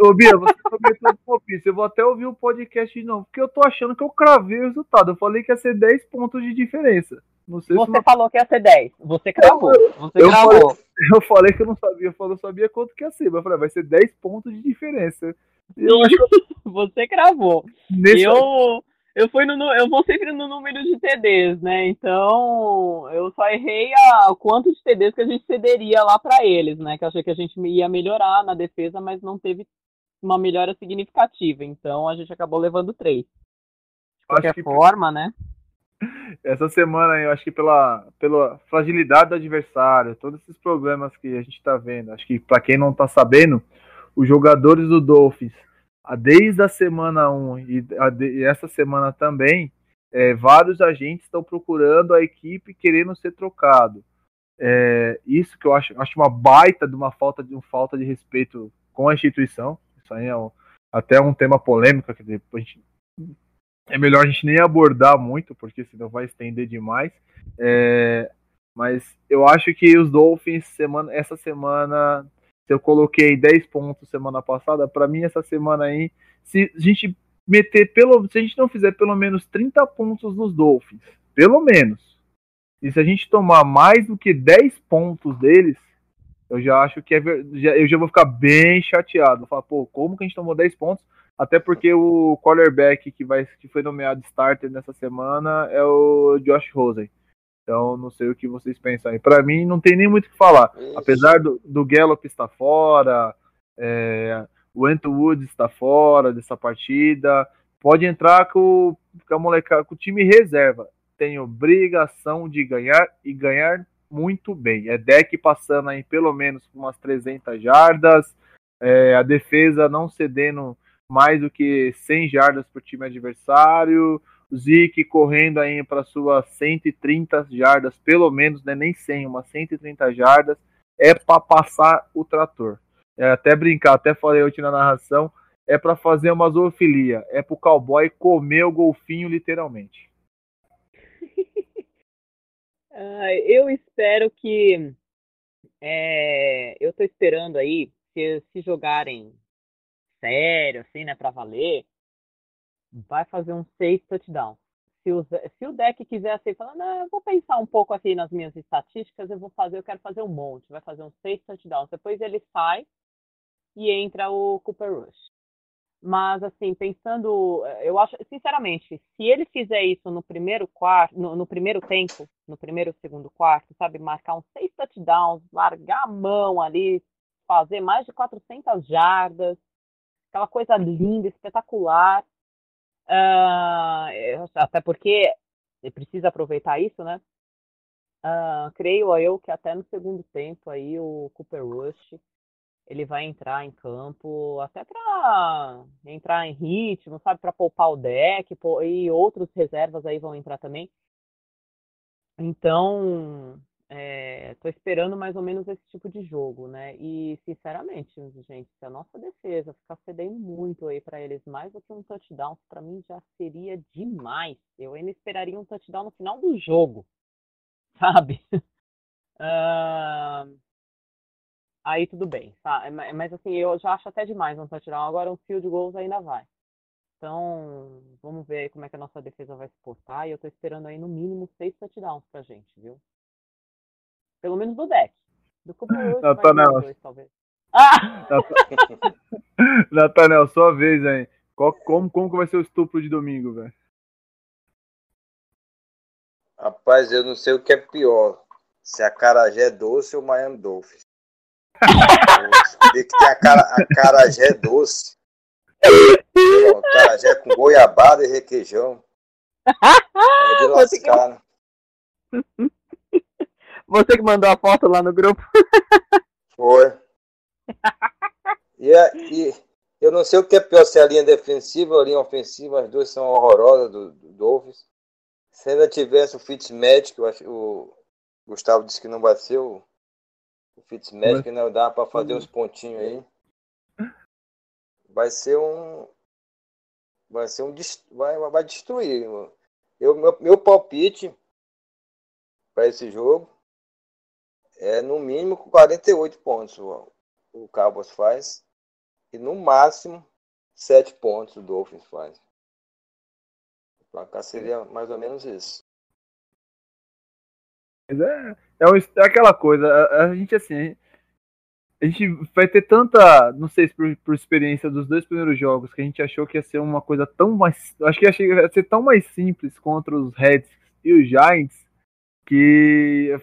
Ô, Bia, você comentou palpite. Eu vou até ouvir o podcast de novo, porque eu tô achando que eu cravei o resultado. Eu falei que ia ser 10 pontos de diferença. Você falou que ia ser 10. Você cravou. Você eu cravou. Falei, eu falei que eu não sabia. Eu não sabia quanto que ia ser. Mas eu falei, vai ser 10 pontos de diferença. Eu acho que... Você cravou. Nesse... Eu, eu, fui no, eu vou sempre no número de TDs, né? Então, eu só errei a, quanto de TDs que a gente cederia lá para eles, né? Que eu achei que a gente ia melhorar na defesa, mas não teve uma melhora significativa. Então, a gente acabou levando 3. De qualquer que... forma, né? essa semana eu acho que pela, pela fragilidade do adversário, todos esses problemas que a gente está vendo, acho que para quem não está sabendo, os jogadores do Dolphins, desde a semana 1 e, a, e essa semana também, é, vários agentes estão procurando a equipe querendo ser trocado. É, isso que eu acho, acho uma baita de uma falta de uma falta de respeito com a instituição. Isso aí é um, até um tema polêmico que depois gente é melhor a gente nem abordar muito, porque senão vai estender demais. É, mas eu acho que os Dolphins, semana, essa semana, se eu coloquei 10 pontos semana passada, para mim essa semana aí, se a gente meter pelo. Se a gente não fizer pelo menos 30 pontos nos Dolphins, pelo menos. E se a gente tomar mais do que 10 pontos deles, eu já acho que é, eu já vou ficar bem chateado. Falar, pô, como que a gente tomou 10 pontos? Até porque o quarterback que, vai, que foi nomeado starter nessa semana é o Josh Rosen. Então, não sei o que vocês pensam aí. Para mim, não tem nem muito o que falar. Isso. Apesar do, do Gallup estar fora, é, o Anto Woods está fora dessa partida, pode entrar com, com a molecada, com o time reserva. Tem obrigação de ganhar e ganhar muito bem. É deck passando aí pelo menos umas 300 jardas, é, a defesa não cedendo mais do que 100 jardas para o time adversário. Zeke correndo aí para suas 130 jardas, pelo menos, né, nem 100, umas 130 jardas, é para passar o trator. É até brincar, até falei hoje na narração, é para fazer uma zoofilia, é para o cowboy comer o golfinho literalmente. eu espero que é, eu estou esperando aí que se jogarem sério, assim, né, para valer, vai fazer um seis touchdown. Se o, se o deck quiser assim, falar, eu vou pensar um pouco aqui nas minhas estatísticas, eu vou fazer, eu quero fazer um monte, vai fazer um seis touchdowns. Depois ele sai e entra o Cooper Rush. Mas, assim, pensando, eu acho, sinceramente, se ele fizer isso no primeiro quarto, no, no, primeiro tempo, no primeiro, segundo quarto, sabe, marcar uns seis touchdowns, largar a mão ali, fazer mais de 400 jardas, aquela coisa linda, espetacular. Uh, até porque precisa aproveitar isso, né? Uh, creio eu que até no segundo tempo aí o Cooper Rush ele vai entrar em campo até para entrar em ritmo, sabe, para poupar o deck e outros reservas aí vão entrar também. Então, é, tô esperando mais ou menos esse tipo de jogo, né? E, sinceramente, gente, se a nossa defesa ficar cedendo muito aí para eles, mais do que um touchdown, para mim já seria demais. Eu ainda esperaria um touchdown no final do jogo, sabe? uh... Aí tudo bem, tá? Mas assim, eu já acho até demais um touchdown. Agora um field goals ainda vai. Então, vamos ver como é que a nossa defesa vai se portar. E eu tô esperando aí no mínimo seis touchdowns pra gente, viu? Pelo menos do deck. Do Cooper Natanel. Dois, talvez. Ah! Natanel, sua vez aí. Qual, como, como que vai ser o estupro de domingo, velho? Rapaz, eu não sei o que é pior. Se a Carajé é doce ou Miami Dolphins. que tem a, cara, a Carajé doce. O Carajé com goiabada e requeijão. É de lascar, né? Você que mandou a foto lá no grupo. Foi. E, e eu não sei o que é pior, se é a linha defensiva ou a linha ofensiva, as duas são horrorosas do, do Dolphins. Se ainda tivesse o Fitzmagic, eu acho, o Gustavo disse que não vai ser o, o Fitzmagic, não dá para fazer uns pontinhos aí. Vai ser um. Vai ser um. Vai, vai destruir. Eu, meu, meu palpite para esse jogo é no mínimo 48 pontos o, o Cowboys faz e no máximo 7 pontos o Dolphins faz. O placar seria mais ou menos isso. Mas é, é, um, é aquela coisa, a, a, gente assim, a gente vai ter tanta, não sei se por, por, experiência dos dois primeiros jogos, que a gente achou que ia ser uma coisa tão mais, acho que ia ser tão mais simples contra os Reds e os Giants, que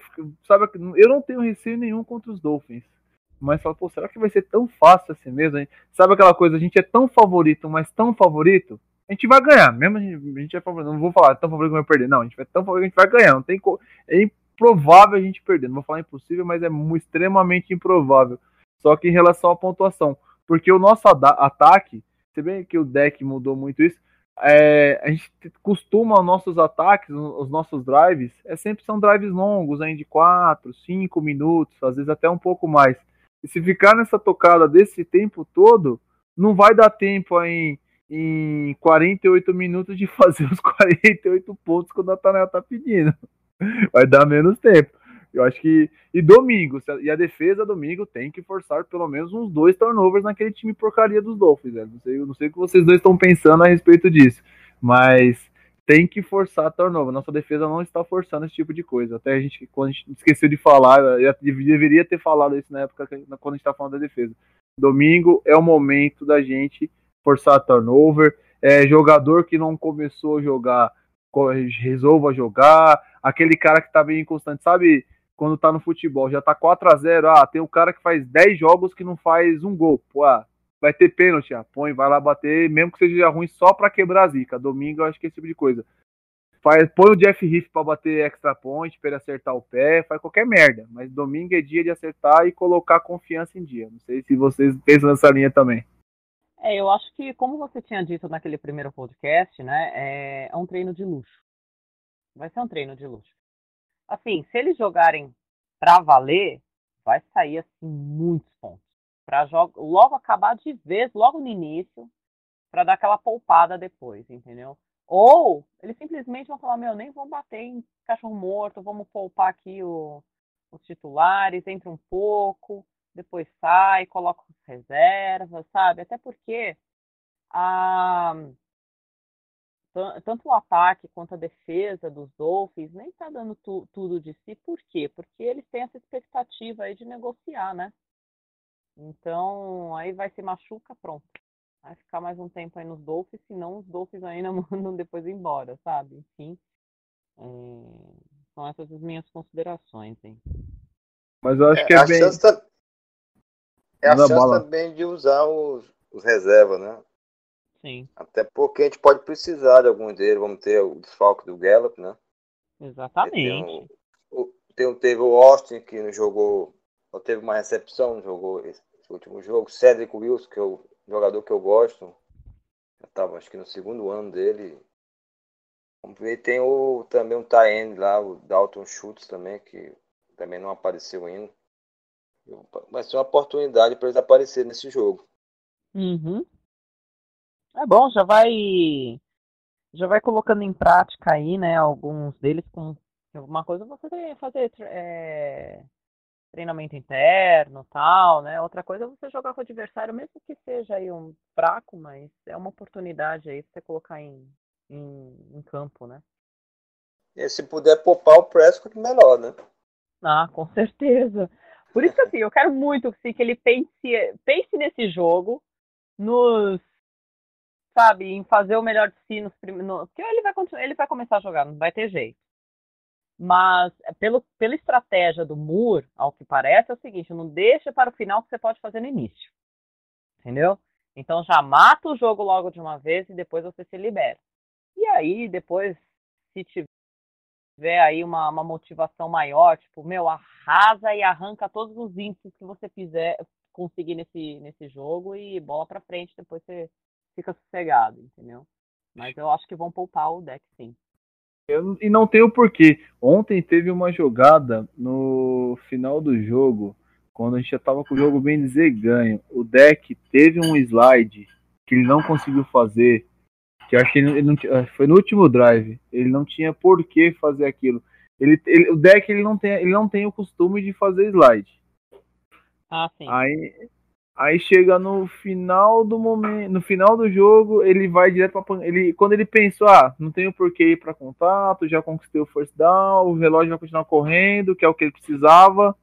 sabe eu não tenho receio nenhum contra os Dolphins mas fala, pô, será que vai ser tão fácil assim mesmo? Sabe aquela coisa, a gente é tão favorito, mas tão favorito, a gente vai ganhar, mesmo a gente, a gente é favorito, não vou falar tão favorito que vai perder, não, a gente vai tão favorito que a gente vai ganhar, não tem é improvável a gente perder, não vou falar impossível, mas é extremamente improvável, só que em relação à pontuação, porque o nosso ataque, você vê que o deck mudou muito isso, é, a gente costuma os nossos ataques, os nossos drives, é sempre são drives longos, hein, de 4, 5 minutos, às vezes até um pouco mais. E se ficar nessa tocada desse tempo todo, não vai dar tempo em, em 48 minutos de fazer os 48 pontos que o Nathaniel tá pedindo. Vai dar menos tempo. Eu acho que. E domingo, e a defesa domingo tem que forçar pelo menos uns dois turnovers naquele time porcaria dos Dolphins. Né? Não, sei, não sei o que vocês dois estão pensando a respeito disso. Mas tem que forçar turnover. Nossa defesa não está forçando esse tipo de coisa. Até a gente, quando a gente esqueceu de falar, eu deveria ter falado isso na época quando a gente está falando da defesa. Domingo é o momento da gente forçar turnover. É, jogador que não começou a jogar, resolva jogar. Aquele cara que está bem inconstante, sabe? Quando tá no futebol, já tá 4 a 0 ah, tem um cara que faz 10 jogos que não faz um gol. Pô, ah, vai ter pênalti, ah, põe, vai lá bater, mesmo que seja ruim só pra quebrar a zica. Domingo eu acho que é esse tipo de coisa. Faz, põe o Jeff Riff pra bater extra point, pra ele acertar o pé, faz qualquer merda. Mas domingo é dia de acertar e colocar confiança em dia. Não sei se vocês pensam nessa linha também. É, eu acho que, como você tinha dito naquele primeiro podcast, né, é, é um treino de luxo. Vai ser um treino de luxo assim, se eles jogarem para valer, vai sair assim muitos pontos. Para logo acabar de vez, logo no início, para dar aquela poupada depois, entendeu? Ou eles simplesmente vão falar, meu, nem vão bater em cachorro morto, vamos poupar aqui o, os titulares, entra um pouco, depois sai, coloca as reservas, sabe? Até porque a, tanto o ataque quanto a defesa dos Dolphins nem está dando tu, tudo de si. Por quê? Porque eles têm essa expectativa aí de negociar, né? Então, aí vai se machuca, pronto. Vai ficar mais um tempo aí nos Dolphins, senão os Dolphins ainda mandam depois embora, sabe? Enfim, é... são essas as minhas considerações, hein? Mas eu acho é, que é bem... Chance tá... É a chance também de usar os, os reservas, né? Sim. Até porque a gente pode precisar de alguns deles. Vamos ter o desfalque do Gallup, né? Exatamente. Tem, o, tem, teve o Austin, que não jogou, ou teve uma recepção, não jogou esse, esse último jogo. Cedric Wilson, que é o jogador que eu gosto. Estava acho que no segundo ano dele. Vamos ver, tem o, também um Taend lá, o Dalton Schultz também, que também não apareceu ainda. Vai ser uma oportunidade para eles aparecerem nesse jogo. Uhum. É bom, já vai já vai colocando em prática aí, né, alguns deles com alguma coisa você fazer é, treinamento interno, tal, né? Outra coisa é você jogar com o adversário, mesmo que seja aí um fraco, mas é uma oportunidade aí você colocar em, em, em campo, né? E se puder poupar o Prescott, melhor, né? Ah, com certeza. Por isso que assim, eu quero muito assim, que ele pense, pense nesse jogo, nos sabe, em fazer o melhor de si nos primeiros. Porque ele vai, ele vai começar a jogar, não vai ter jeito. Mas pelo, pela estratégia do Moore, ao que parece, é o seguinte, não deixa para o final que você pode fazer no início. Entendeu? Então já mata o jogo logo de uma vez e depois você se libera. E aí, depois, se tiver aí uma, uma motivação maior, tipo, meu, arrasa e arranca todos os índices que você fizer, conseguir nesse, nesse jogo e bola para frente, depois você fica sossegado, entendeu? Mas eu acho que vão poupar o deck sim. Eu, e não tem o porquê. Ontem teve uma jogada no final do jogo, quando a gente já tava com o jogo bem dizer ganho. O deck teve um slide que ele não conseguiu fazer. Que eu acho que ele, ele não foi no último drive. Ele não tinha por que fazer aquilo. Ele, ele, o deck ele não, tem, ele não tem o costume de fazer slide. Ah, sim. Aí, Aí chega no final do momento, no final do jogo, ele vai direto para ele quando ele pensou, ah, não tenho por que ir para contato, já conquistei o first down, o relógio vai continuar correndo, que é o que ele precisava.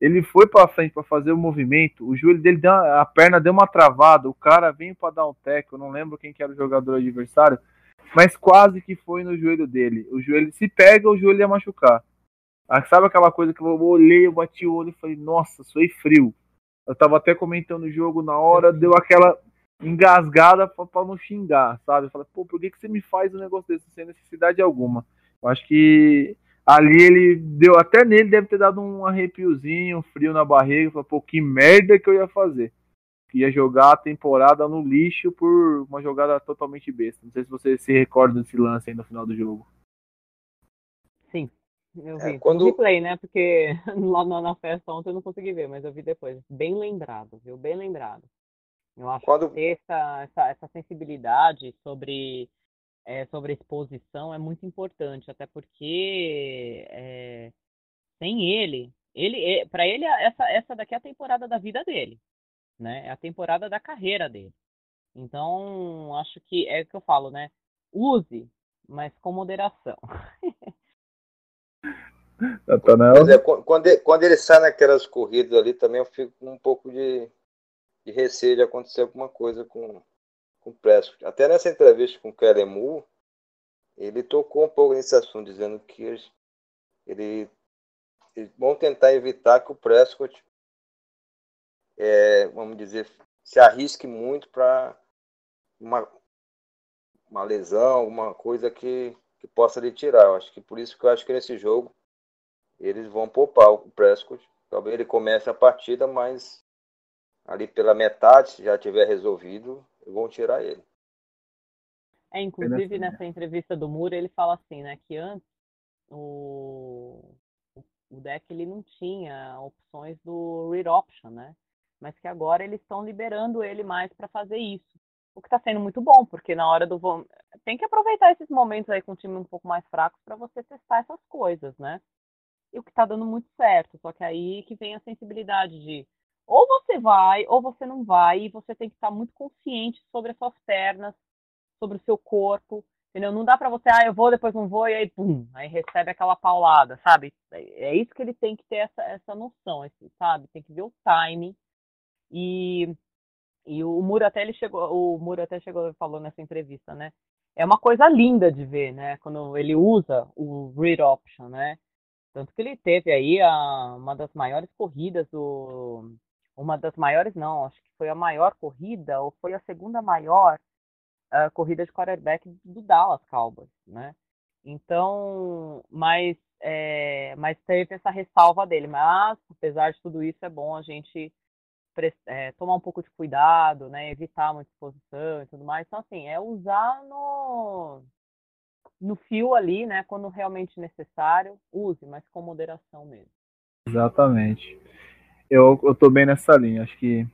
Ele foi para frente para fazer o movimento, o joelho dele deu, a perna deu uma travada, o cara veio para dar um teco, eu não lembro quem que era o jogador adversário, mas quase que foi no joelho dele. O joelho se pega, o joelho ia machucar. Sabe aquela coisa que eu olhei, eu bati o olho e falei, nossa, suei frio. Eu tava até comentando o jogo na hora, deu aquela engasgada para não xingar, sabe? Eu falei, pô, por que, que você me faz um negócio desse sem necessidade alguma? Eu acho que ali ele deu, até nele deve ter dado um arrepiozinho, um frio na barriga, falou, pô, que merda que eu ia fazer. Ia jogar a temporada no lixo por uma jogada totalmente besta. Não sei se você se recorda desse lance aí no final do jogo. Sim, eu é, vi. É, quando... replay, né? Porque lá na, festa ontem eu não consegui ver, mas eu vi depois. Bem lembrado, viu? Bem lembrado. Eu acho quando... que ter essa, essa, essa sensibilidade sobre, é, sobre exposição é muito importante, até porque é, sem ele, ele é, para ele essa, essa daqui é a temporada da vida dele, né? É a temporada da carreira dele. Então, acho que é o que eu falo, né? Use, mas com moderação. Mas é, quando, ele, quando ele sai naquelas corridas ali, também eu fico com um pouco de, de receio de acontecer alguma coisa com, com o Prescott. Até nessa entrevista com o Kellen Moore, ele tocou um pouco nesse assunto, dizendo que eles, ele, eles vão tentar evitar que o Prescott, é, vamos dizer, se arrisque muito para uma, uma lesão, alguma coisa que, que possa lhe tirar. Eu acho que por isso que eu acho que nesse jogo eles vão poupar o Prescott. Talvez ele comece a partida, mas ali pela metade, se já tiver resolvido, vão tirar ele. É, inclusive nessa entrevista do Muro, ele fala assim, né, que antes o, o deck ele não tinha opções do read option, né? Mas que agora eles estão liberando ele mais para fazer isso. O que está sendo muito bom, porque na hora do tem que aproveitar esses momentos aí com um time um pouco mais fraco para você testar essas coisas, né? e o que está dando muito certo. Só que aí que vem a sensibilidade de ou você vai ou você não vai, e você tem que estar muito consciente sobre as suas pernas, sobre o seu corpo, entendeu? Não dá para você, ah, eu vou, depois não vou, e aí, pum, aí recebe aquela paulada, sabe? É isso que ele tem que ter essa, essa noção, esse, sabe? Tem que ver o timing. E, e o Muro até ele chegou, o Muro até chegou falou nessa entrevista, né? É uma coisa linda de ver, né? Quando ele usa o read option, né? Tanto que ele teve aí a, uma das maiores corridas do. Uma das maiores, não, acho que foi a maior corrida, ou foi a segunda maior uh, corrida de quarterback do Dallas Cowboys, né? Então, mas, é, mas teve essa ressalva dele. Mas, apesar de tudo isso, é bom a gente é, tomar um pouco de cuidado, né? Evitar uma exposição e tudo mais. Então, assim, é usar no, no fio ali, né, quando realmente necessário, use, mas com moderação mesmo. Exatamente. Eu, eu tô bem nessa linha. Acho que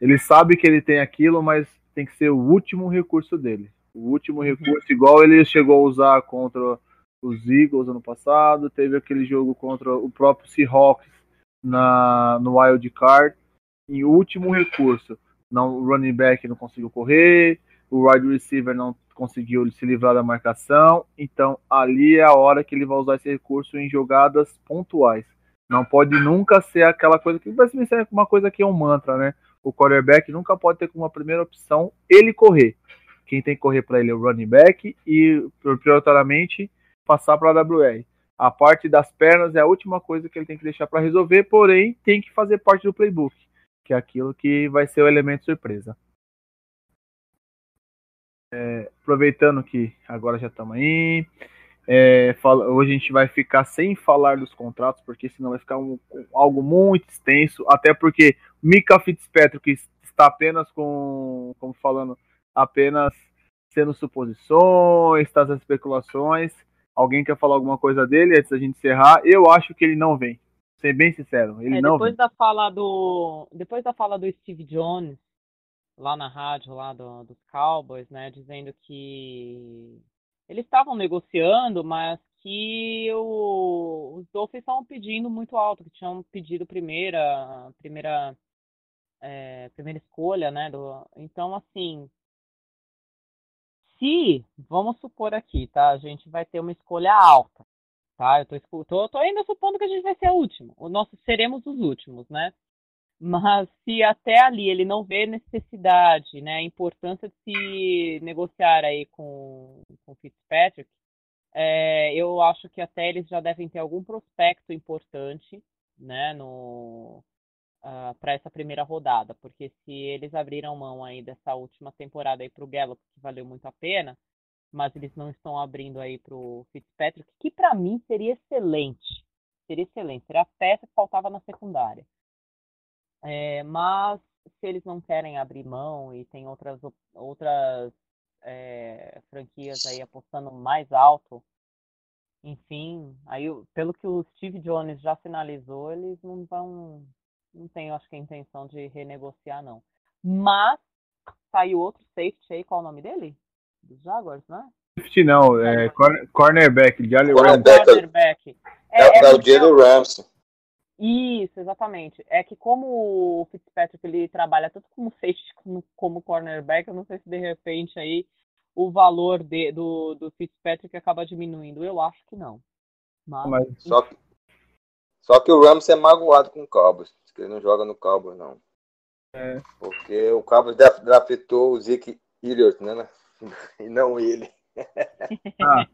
ele sabe que ele tem aquilo, mas tem que ser o último recurso dele. O último uhum. recurso, igual ele chegou a usar contra os Eagles ano passado, teve aquele jogo contra o próprio Seahawks na, no Wild Card. Em último recurso, não, o running back não conseguiu correr, o wide receiver não conseguiu se livrar da marcação, então ali é a hora que ele vai usar esse recurso em jogadas pontuais. Não pode nunca ser aquela coisa que vai ser uma coisa que é um mantra, né? O quarterback nunca pode ter como primeira opção ele correr. Quem tem que correr para ele é o running back e prioritariamente passar para a WR. A parte das pernas é a última coisa que ele tem que deixar para resolver, porém tem que fazer parte do playbook, que é aquilo que vai ser o elemento surpresa. É, aproveitando que agora já estamos aí, é, fala, hoje a gente vai ficar sem falar dos contratos, porque senão vai ficar um, algo muito extenso, até porque Mika Fitzpatrick está apenas com, como falando, apenas sendo suposições, está as especulações. Alguém quer falar alguma coisa dele antes da gente encerrar? Eu acho que ele não vem. Ser bem sincero, ele é, não depois da fala do depois da fala do Steve Jones lá na rádio lá do, dos Cowboys, né, dizendo que eles estavam negociando, mas que o, os Dolphins estavam pedindo muito alto, que tinham pedido primeira, primeira, é, primeira escolha, né? Do, então, assim, se, vamos supor aqui, tá? A gente vai ter uma escolha alta, tá? Eu tô, tô, tô ainda supondo que a gente vai ser a última. O seremos os últimos, né? Mas se até ali ele não vê necessidade, né, a importância de se negociar aí com o Fitzpatrick, é, eu acho que até eles já devem ter algum prospecto importante, né, no uh, ah, para essa primeira rodada, porque se eles abriram mão aí dessa última temporada aí para o Gallup, que valeu muito a pena, mas eles não estão abrindo aí para o Fitzpatrick, que para mim seria excelente, seria excelente, seria a peça que faltava na secundária. É, mas se eles não querem abrir mão e tem outras, outras é, franquias aí apostando mais alto, enfim, aí pelo que o Steve Jones já finalizou, eles não vão, não tem, acho que a intenção de renegociar não. Mas saiu outro safety aí, qual o nome dele? Dos Jaguars, né? Safety não, é cornerback, Jalen Ramsey. Cornerback. É, é, é, é o Jalen Ramsey. Isso, exatamente. É que como o Fitzpatrick ele trabalha tanto como safety como, como cornerback, eu não sei se de repente aí o valor de, do, do Fitzpatrick acaba diminuindo. Eu acho que não. Mas, Mas só, que, só que o Rams é magoado com o Cowboys. Que ele não joga no Cowboys, não. É. Porque o Cowboys draftou o Zeke Elliott, né? E não ele. Ah,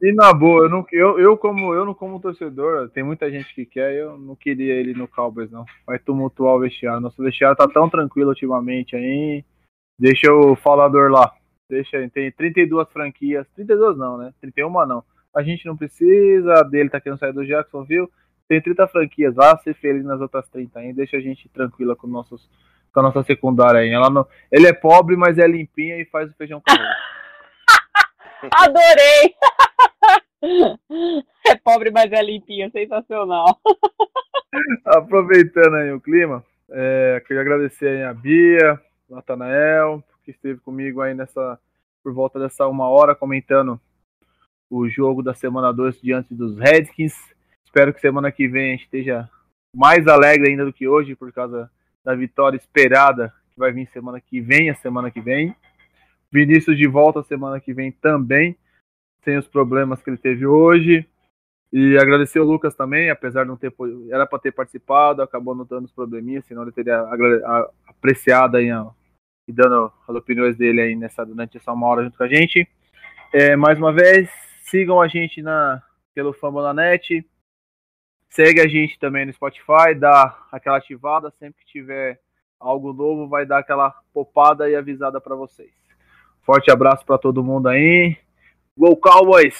e na boa, eu, não, eu, eu, como, eu não como torcedor, tem muita gente que quer, eu não queria ele no Cowboys, não. Vai tumultuar o vestiário. Nosso vestiário tá tão tranquilo ultimamente aí. Deixa o falador lá. Deixa, tem 32 franquias. 32 não, né? 31 não. A gente não precisa dele, tá querendo sair do Jacksonville. Tem 30 franquias, vá ser feliz nas outras 30 aí. Deixa a gente tranquila com, nossos, com a nossa secundária aí. Ela não, ele é pobre, mas é limpinha e faz o feijão com Adorei! É pobre, mas é limpinho, sensacional. Aproveitando aí o clima, é, queria agradecer aí a Bia, Natanael, que esteve comigo aí nessa, por volta dessa uma hora, comentando o jogo da semana 2 diante dos Redskins. Espero que semana que vem a gente esteja mais alegre ainda do que hoje, por causa da vitória esperada que vai vir semana que vem, a semana que vem. Vinícius de volta semana que vem também, sem os problemas que ele teve hoje. E agradecer o Lucas também, apesar de não ter era para ter participado, acabou não dando os probleminhas, senão ele teria apreciado aí, e dando as opiniões dele aí nessa durante essa uma hora junto com a gente. É, mais uma vez, sigam a gente na pelo Fambonanet. Segue a gente também no Spotify, dá aquela ativada sempre que tiver algo novo, vai dar aquela popada e avisada para vocês. Forte abraço para todo mundo aí. Go Cowboys!